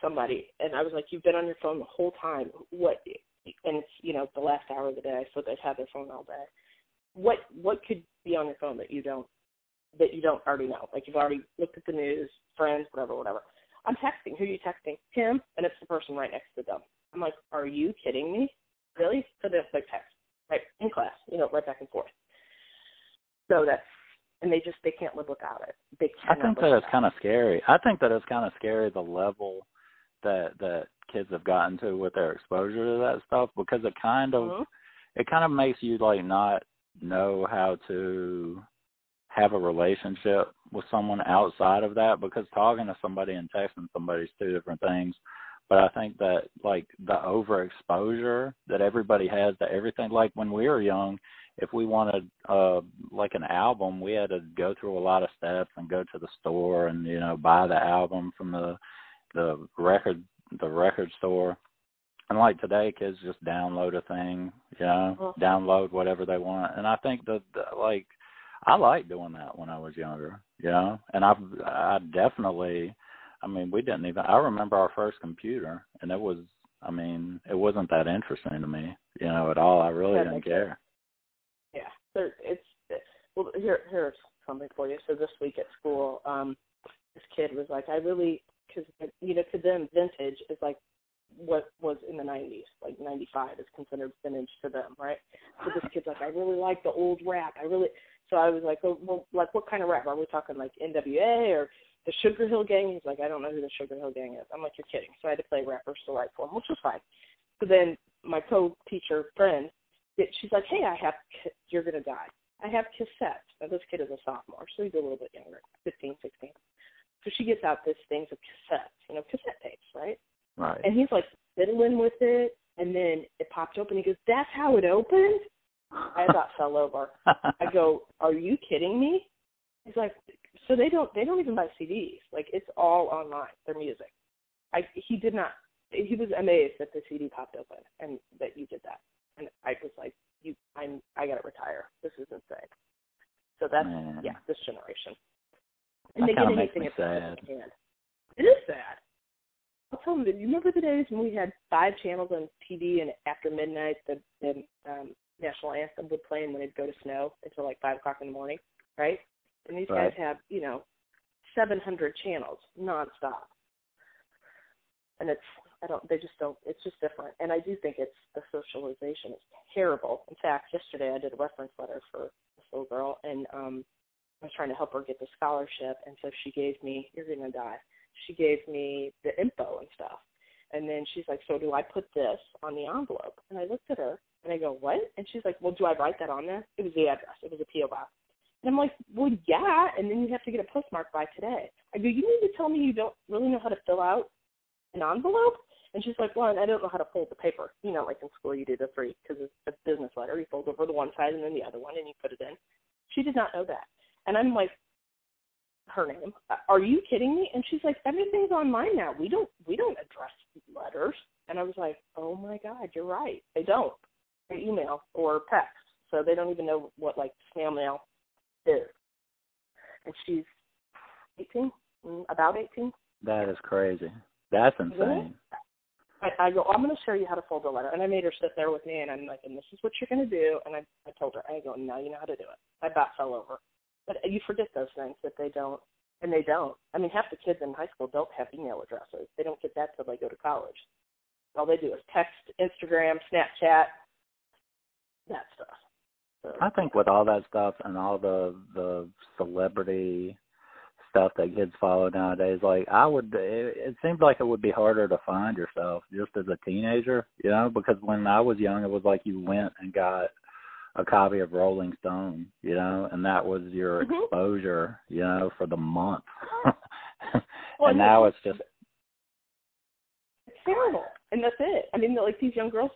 somebody, and I was like, "You've been on your phone the whole time. What and it's you know the last hour of the day, so they've had their phone all day. What what could be on your phone that you don't that you don't already know? Like you've already looked at the news, friends, whatever, whatever. I'm texting. Who are you texting? Him, and it's the person right next to them. I'm like, are you kidding me? Really? So they like text right in class, you know, right back and forth. So that's and they just they can't live without it. They I think that it's kind of scary. I think that it's kind of scary the level that that kids have gotten to with their exposure to that stuff because it kind of mm-hmm. it kind of makes you like not know how to have a relationship with someone outside of that because talking to somebody and texting somebody is two different things but i think that like the overexposure that everybody has to everything like when we were young if we wanted uh like an album we had to go through a lot of steps and go to the store and you know buy the album from the the record the record store. And like today, kids just download a thing, you know, well, download whatever they want. And I think that, like I like doing that when I was younger, you know. And I I definitely, I mean, we didn't even. I remember our first computer, and it was, I mean, it wasn't that interesting to me, you know, at all. I really yeah, didn't care. Yeah, there, it's well. Here, here's something for you. So this week at school, um, this kid was like, I really because you know to them vintage is like what was in the 90s, like 95 is considered vintage to them, right? So this kid's like, I really like the old rap. I really, so I was like, oh, well, like what kind of rap? Are we talking like NWA or the Sugar Hill Gang? He's like, I don't know who the Sugar Hill Gang is. I'm like, you're kidding. So I had to play Rapper's Delight for him, which was fine. So then my co-teacher friend, she's like, hey, I have, you're gonna die. I have cassettes. Now this kid is a sophomore, so he's a little bit younger, 15, 16. So she gets out this things of cassettes, you know, cassette tapes, right? Right. And he's like fiddling with it, and then it popped open. He goes, "That's how it opened." I about fell over. I go, "Are you kidding me?" He's like, "So they don't they don't even buy CDs. Like it's all online. Their music." I he did not. He was amazed that the CD popped open and that you did that. And I was like, "You, I'm I gotta retire. This is insane." So that's Man. yeah, this generation. And that they get anything if sad. they can. It is sad. I'll tell them. You remember the days when we had five channels on TV, and after midnight, the, the um, national anthem would play, and then it'd go to snow until like five o'clock in the morning, right? And these right. guys have, you know, seven hundred channels nonstop, and it's I don't. They just don't. It's just different, and I do think it's the socialization is terrible. In fact, yesterday I did a reference letter for this little girl, and um I was trying to help her get the scholarship, and so she gave me, you're gonna die. She gave me the info and stuff, and then she's like, so do I put this on the envelope? And I looked at her and I go, what? And she's like, well, do I write that on there? It was the address. It was a PO box. And I'm like, well, yeah. And then you have to get a postmark by today. I go, you mean to tell me you don't really know how to fill out an envelope? And she's like, well, I don't know how to fold the paper. You know, like in school you do the three because it's a business letter. You fold over the one side and then the other one, and you put it in. She did not know that. And I'm like, her name. Are you kidding me? And she's like, everything's online now. We don't we don't address letters. And I was like, oh my god, you're right. They don't. They email or text, so they don't even know what like snail mail is. And she's 18, mm, about 18. That is crazy. That's insane. I, I go, I'm going to show you how to fold a letter. And I made her sit there with me, and I'm like, and this is what you're going to do. And I, I told her, I go, now you know how to do it. I about fell over. But you forget those things that they don't, and they don't. I mean, half the kids in high school don't have email addresses. They don't get that till they go to college. All they do is text, Instagram, Snapchat, that stuff. So, I think with all that stuff and all the the celebrity stuff that kids follow nowadays, like I would, it, it seems like it would be harder to find yourself just as a teenager, you know, because when I was young, it was like you went and got a copy of Rolling Stone, you know, and that was your Mhm. exposure, you know, for the month. Well, and now it's- just it's terrible, and that's it. I mean, like these young girls.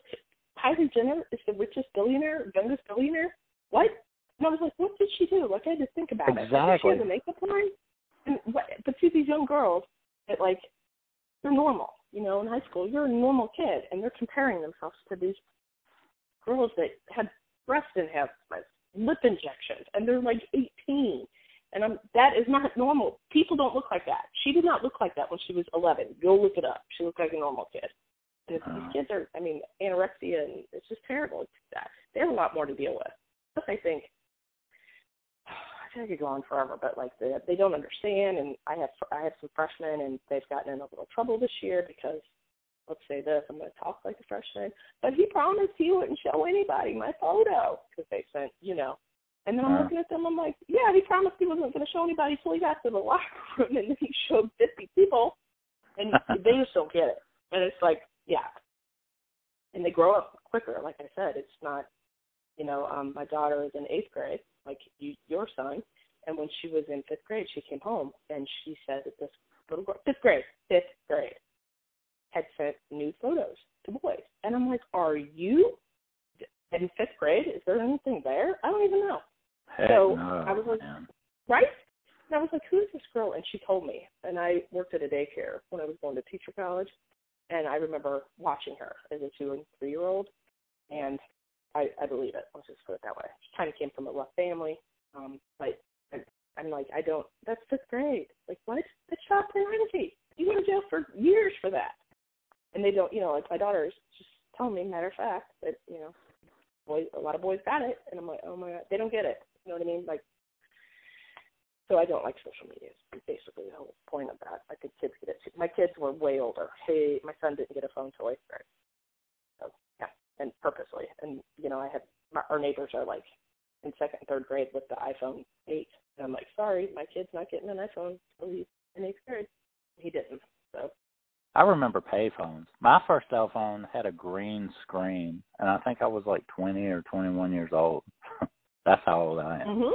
Kylie Jenner is the richest billionaire, youngest billionaire. What? And I was like, what did she do? Like I had to think about it. Did she Exactly. have a makeup line? And what? But see, these young girls, that like, they're normal. You know, in high school, you're a normal kid, and they're comparing themselves to these girls that had breast enhancements, lip injections, and they're like 18. And I'm, that is not normal. People don't look like that. She did not look like that when she was 11. Go look it up. She looked like a normal kid. And oh. these kids are, I mean, anorexia, and it's just terrible. It's that. They have a lot more to deal with. Plus, I think, I think I could go on forever, but like they they don't understand. And I have I have some freshmen, and they've gotten in a little trouble this year because let's say this, I'm going to talk like a freshman, but he promised he wouldn't show anybody my photo because they sent, you know. And then I'm Uh. looking at them, I'm like, yeah, he promised he wasn't going to show anybody, so he got to the locker room and then he showed 50 people, and they just don't get it. And it's like, yeah. And they grow up quicker, like I said. It's not, you know, um, my daughter is in eighth grade, like you, your son, and when she was in fifth grade, she came home and she said that this little girl, fifth grade, fifth grade, had sent nude photos to boys. And I'm like, are you in fifth grade? Is there anything there? I don't even know. heck So, no, I was like- man. Right? And I was like, who is this girl? And she told me. And I worked at a daycare when I was going to teacher college. And I remember watching her as a two and three year old. And I, I believe it. Let's just put it that way. She kind of came from a rough family. Um, but I, I'm like, I don't, that's fifth grade. Like, what? That's child pornography. You go to jail for years for that. And they don't, you know, like my daughter's just telling me, matter of fact, that, you know, boys, a lot of boys got it. And I'm like, oh my God, they don't get it. You know what I mean? Like, so I don't like social media. Is basically the whole point of that. I think kids get it. Too. My kids were way older. Hey, my son didn't get a phone eighth grade. So yeah, and purposely. And you know, I have my, our neighbors are like in second and third grade with the iPhone eight. And I'm like, sorry, my kid's not getting an iPhone till he's in eighth grade. He didn't. So I remember payphones. My first cell phone had a green screen, and I think I was like 20 or 21 years old. That's how old I am. Mm-hmm.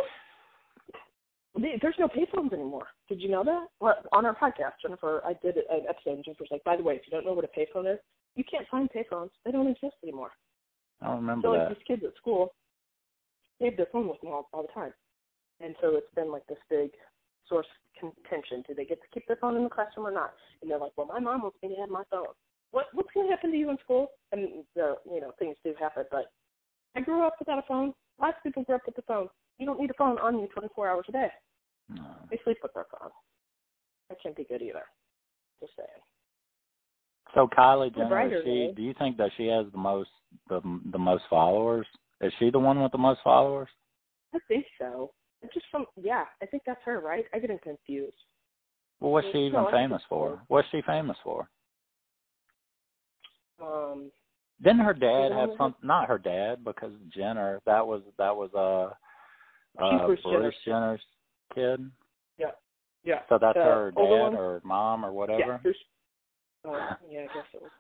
There's no payphones anymore. Did you know that? Well, on our podcast, Jennifer, I did an episode, and Jennifer's like, by the way, if you don't know what a payphone is, you can't find payphones. They don't exist anymore. I don't remember So like that. these kids at school, they have their phone with them all, all the time, and so it's been like this big source contention: do they get to keep their phone in the classroom or not? And they're like, well, my mom wants me to have my phone. What what's going to happen to you in school? And the you know things do happen, but I grew up without a phone. Lots of people grew up with a phone. You don't need a phone on you 24 hours a day. No. They sleep with their phone. That can't be good either. Just saying. So Kylie Jenner, brighter she, do you think that she has the most the the most followers? Is she the one with the most followers? I think so. Just from yeah. I think that's her, right? I get confused. Well, what's she even famous for? What's she famous for? Um, Didn't her dad have some? Not her dad, because Jenner. That was that was uh, uh Bruce Bruce Jenner's- kid. yeah, yeah. So that's The her dad one? or mom or Yeah, whatever. Bruce. Oh, yeah, I guess it was.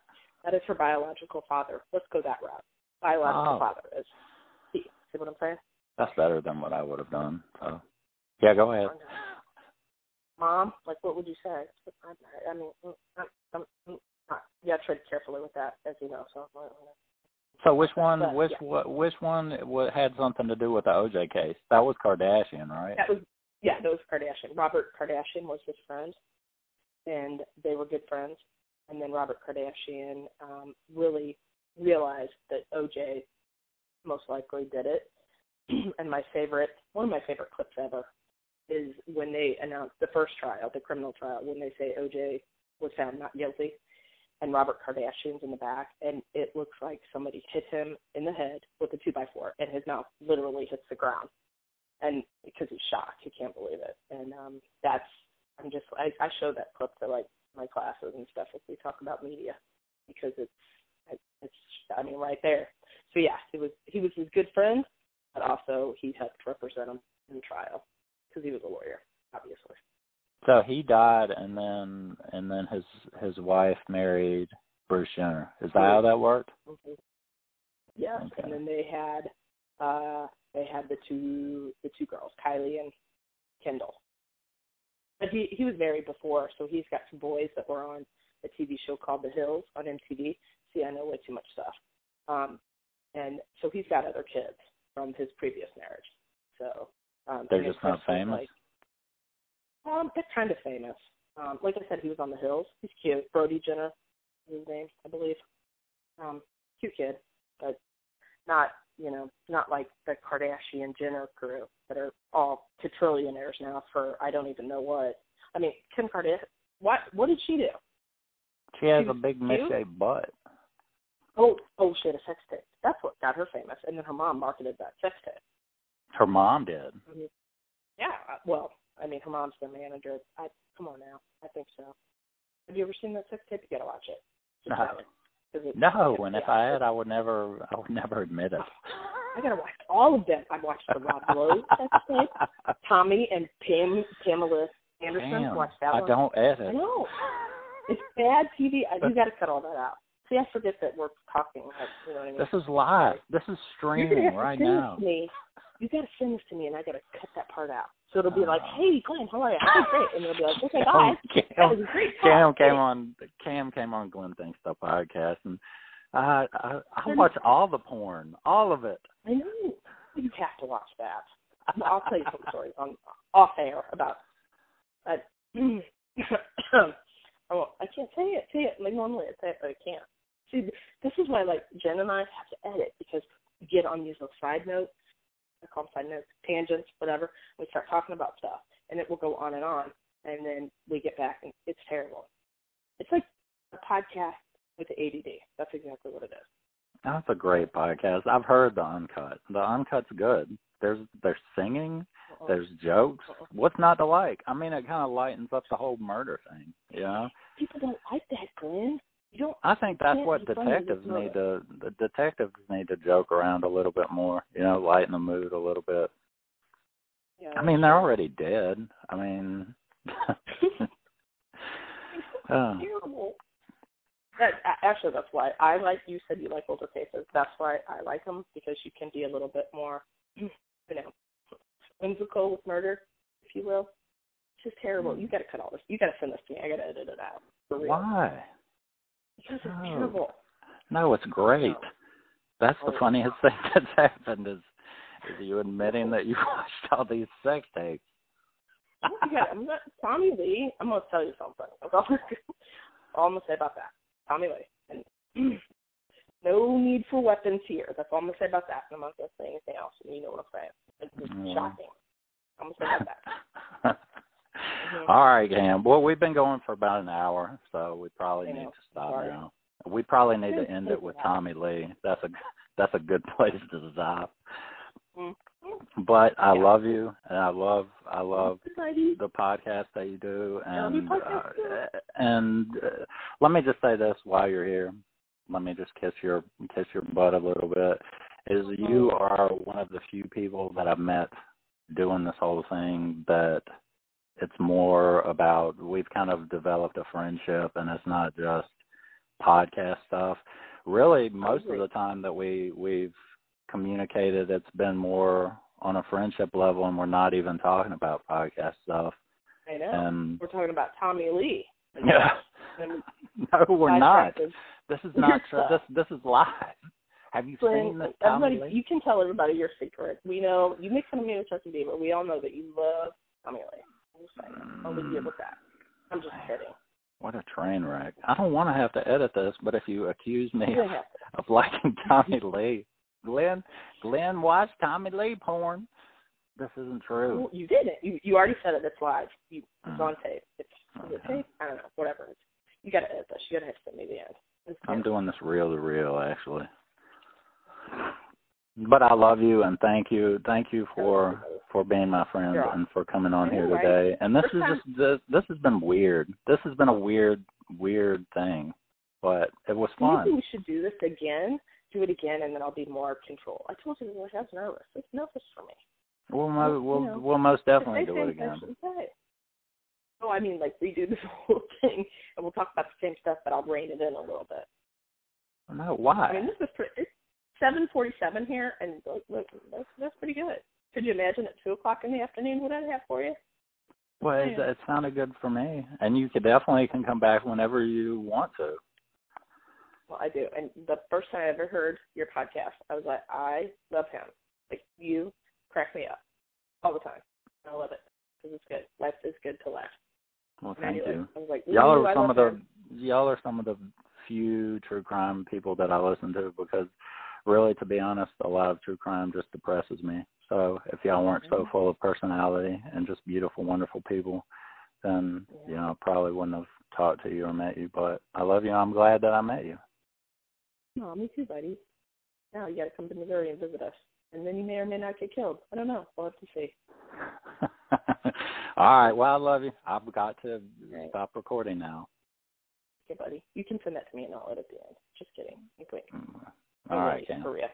That is her biological father. Let's go that route. Biological Oh. father is he. See what I'm saying? That's better than what I would have done. So, yeah, go ahead. Mom, like, what would you say? I mean, I'm, I'm, uh, yeah, tread carefully with that, as you know. So, So which one? But, Which yeah. what? Which one wa- had something to do with the OJ case? That was Kardashian, right? that was yeah, that was Kardashian. Robert Kardashian was his friend, and they were good friends. And then Robert Kardashian um, really realized that OJ most likely did it. and my favorite, one of my favorite clips ever, is when they announced the first trial, the criminal trial, when they say OJ was found not guilty, and Robert Kardashian's in the back, and it looks like somebody hit him in the head with a two by four, and his mouth literally hits the ground and because he's shocked, he can't believe it. And um that's I'm just I, I show that clip to like my classes and stuff if we talk about media because it's It's, I mean, right there. So yeah, he was he was his good friend, but also he helped represent him in trial because he was a lawyer, obviously. So he died, and then and then his his wife married Bruce Jenner. Is that how that worked? Mm-hmm. Yes, Okay. and then they had uh they had the two the two girls, Kylie and Kendall. But he he was married before, so he's got some boys that were on a TV show called The Hills on MTV. See, I know way too much stuff. Um, and so he's got other kids from his previous marriage. So um, They're just not famous? Like, um, they're kind of famous. Um, like I said, he was on The Hills. He's cute. Brody Jenner is his name, I believe. Um, cute kid, but not you know not like the Kardashian Jenner crew that are all quadrillionaires now for I don't even know what. I mean, Kim Kardashian. What what did she do? She has She a big cute? misshaped butt. Oh oh, she had a sex tape. That's what got her famous, and then her mom marketed that sex tape. Her mom did. Mhm. Yeah, uh, well, I mean, her mom's the manager. I come on now, I think so. Have you ever seen that sex tape? You gotta watch it. Just No. it- No, and if yeah, I had, I would never, I would never admit it. I gotta watch all of them. I watched the Rob Lowe sex tape, Tommy and Pam Pamela Anderson. Damn, Watch that I one. don't I edit. know. It's bad TV. I, you gotta cut all that out. See, I forget that we're talking. Like, you know what I mean? This is live. This is streaming to right send now. this to me. You gotta send this to me, and I gotta cut that part out. So it'll be like, Oh. "Hey, Glenn, how are you? I'm great," and it'll be like, "Okay, bye." Cam, That was a great Cam came on. Cam came on Glenn Thinks Stuff podcast, and I I, I watch all the porn, all of it. I know. You have to watch that. I'll tell you some stories on off air about. Uh, I won't. I can't say it. Say it like normally I say it, but I can't. See, this is why like Jen and I have to edit because we get on these little side notes. I call them side notes, tangents, whatever. We start talking about stuff, and it will go on and on, and then we get back, and it's terrible. It's like a podcast with the ADD. That's exactly what it is. That's a great podcast. I've heard the uncut. The uncut's good. There's there's singing, Uh-uh. there's jokes. Uh-uh. What's not to like? I mean, it kind of lightens up the whole murder thing. You know, People don't like that, Glenn. You don't. I think that's what be funny with detectives need to. The detectives need to joke around a little bit more. You know, lighten the mood a little bit. Yeah, I mean, they're already dead. I mean, uh, terrible. That actually, that's why I like. You said you like older cases. That's why I like them because you can be a little bit more, you know, whimsical with murder, if you will. It's just terrible. You got to cut all this. You got to send this to me. I got to edit it out. Why? Because it's No. terrible. No, it's great. No. That's the Oh. funniest thing that's happened is, is you admitting that you watched all these sex tapes. you got, I'm not Tommy Lee. I'm gonna tell you something. That's all, all I'm gonna say about that. Tommy Lee. And no need for weapons here. That's all I'm gonna say about that. And I'm not gonna say anything else. And you know what I'm saying. It's just Yeah. shocking. I'm gonna say about that. Mhm. All right, Cam. Well, we've been going for about an hour, so we probably need to stop Sorry. now. We probably need to end it with. Tommy Lee. That's a that's a good place to stop. Mhm. But I Yeah. love you, and I love I love the podcast that you do, I love your and uh, and uh, let me just say this while you're here. Let me just kiss your kiss your butt a little bit. Is you Mm-hmm. are one of the few people that I've met doing this whole thing that it's more about we've kind of developed a friendship and it's not just podcast stuff. Really most of the time that we we've communicated it's been more on a friendship level and we're not even talking about podcast stuff. I know. And We're talking about Tommy Lee. yeah. No, we're not. This is not stuff. this this is live. Have you Glenn, seen this Tommy everybody, Lee? you can tell everybody your secret. We know you make fun of me with Justin Bieber. We all know that you love Tommy Lee. I'm just saying. I'll leave you with that. I'm just kidding. What a train wreck. I don't want to have to edit this, but if you accuse me You don't have to. of liking Tommy Lee, Glenn, Glenn watched Tommy Lee porn. This isn't true. Well, you didn't. You you already said it. It's live. You it's Mm. on tape. It's is it tape? I don't know. Whatever. You gotta edit this. You gotta have to send me the end. I'm doing this real to real, actually. But I love you and thank you, thank you for for being my friend and for coming on I here today. And this is just this, this has been weird. This has been a weird weird thing. but it was Do you fun. think we should do this again? Do it again, and then I'll be more control. I told you I was nervous. It's nervous for me. We'll Well, mo- you we'll know, we'll most definitely do it again. Oh, I mean, like redo this whole thing, and we'll talk about the same stuff, but I'll rein it in a little bit. No, why? I mean, this is pretty. It's seven forty-seven here, and that's that's pretty good. Could you imagine at two o'clock in the afternoon what I'd have for you? well, it, it sounded good for me, and you could definitely can come back whenever you want to. Well, I do. And the first time I ever heard your podcast, I was like, I love him. Like you crack me up all the time. I love it because it's good. Life is good to laugh. Well, thank you. I was like, Y'all are I some of the him. y'all are some of the few true crime people that I listen to because really to be honest, a lot of true crime just depresses me. So if y'all weren't so Mhm. full of personality and just beautiful, wonderful people, then you know, I probably wouldn't have talked to you or met you. But I love you I'm glad that I met you. Oh, me too, buddy. Now you got to come to Missouri and visit us, and then you may or may not get killed. I don't know. We'll have to see. All right, well I love you. I've got to Right. stop recording now. Okay, buddy. You can send that to me, and I'll edit at the end. Just kidding. Wink, wink. Mm. I All love right, you, Ken. For. All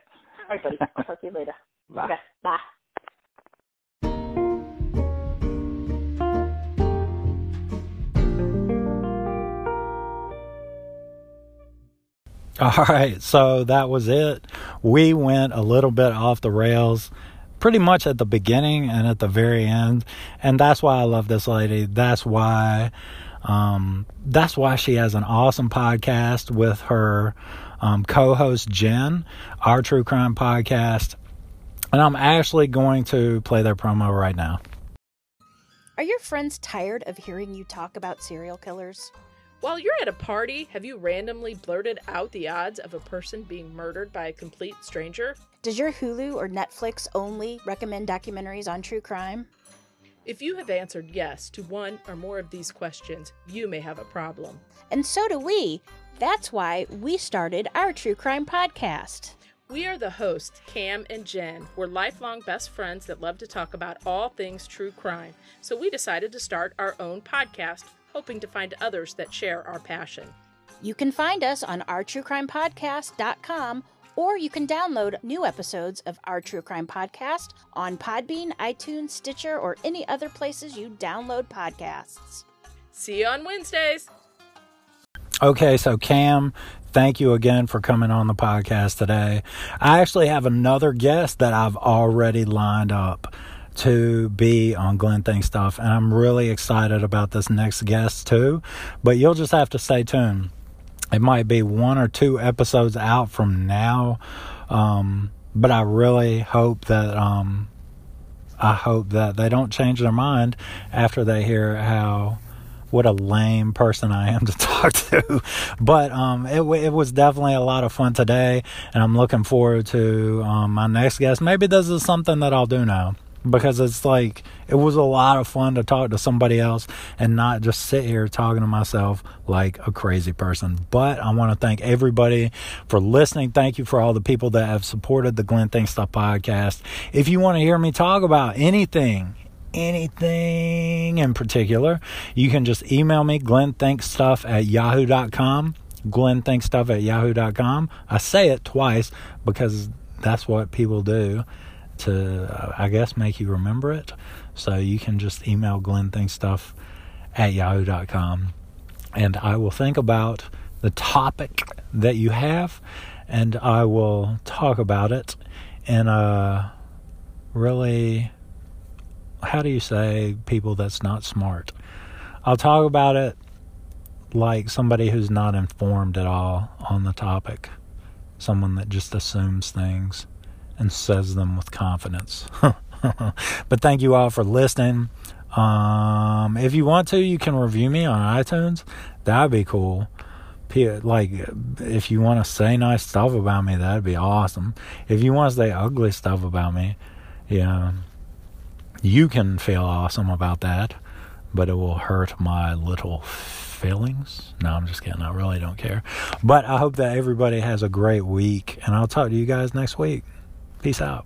right, buddy. I'll talk to you later. Bye. Okay. Bye. All right, so that was it. We went a little bit off the rails pretty much at the beginning and at the very end. And that's why I love this lady. That's why um that's why she has an awesome podcast with her um co-host Jen, our true crime podcast. And I'm actually going to play their promo right now. Are your friends tired of hearing you talk about serial killers? While you're at a party, have you randomly blurted out the odds of a person being murdered by a complete stranger? Does your Hulu or Netflix only recommend documentaries on true crime? If you have answered yes to one or more of these questions, you may have a problem. And so do we. That's why we started our true crime podcast. We are the hosts, Cam and Jen. We're lifelong best friends that love to talk about all things true crime. So we decided to start our own podcast, hoping to find others that share our passion. You can find us on ourtruecrimepodcast.com or you can download new episodes of Our True Crime Podcast on Podbean, iTunes, Stitcher, or any other places you download podcasts. See you on Wednesdays! Okay, so Cam, thank you again for coming on the podcast today. I actually have another guest that I've already lined up to be on Glenn Think Stuff, and I'm really excited about this next guest too. But you'll just have to stay tuned. It might be one or two episodes out from now, um, but I really hope that um, I hope that they don't change their mind after they hear how what a lame person I am to talk to. But um, it it was definitely a lot of fun today, and I'm looking forward to um, my next guest. Maybe this is something that I'll do now because it's like it was a lot of fun to talk to somebody else and not just sit here talking to myself like a crazy person. But I want to thank everybody for listening. Thank you for all the people that have supported the Glenn Think Stuff podcast. If you want to hear me talk about anything, anything in particular, you can just email me, glennthinkstuff at yahoo.com. Glennthinkstuff at yahoo.com. I say it twice because that's what people do to, uh, I guess, make you remember it. So you can just email glennthinkstuff at yahoo.com and I will think about the topic that you have and I will talk about it in a really how do you say people that's not smart? I'll talk about it like somebody who's not informed at all on the topic. Someone that just assumes things and says them with confidence. but thank you all for listening. Um, if you want to, you can review me on iTunes. That'd be cool. Like, if you want to say nice stuff about me, that'd be awesome. If you want to say ugly stuff about me, yeah, you can feel awesome about that, but it will hurt my little feelings. No, I'm just kidding. I really don't care. But I hope that everybody has a great week, and I'll talk to you guys next week. Peace out.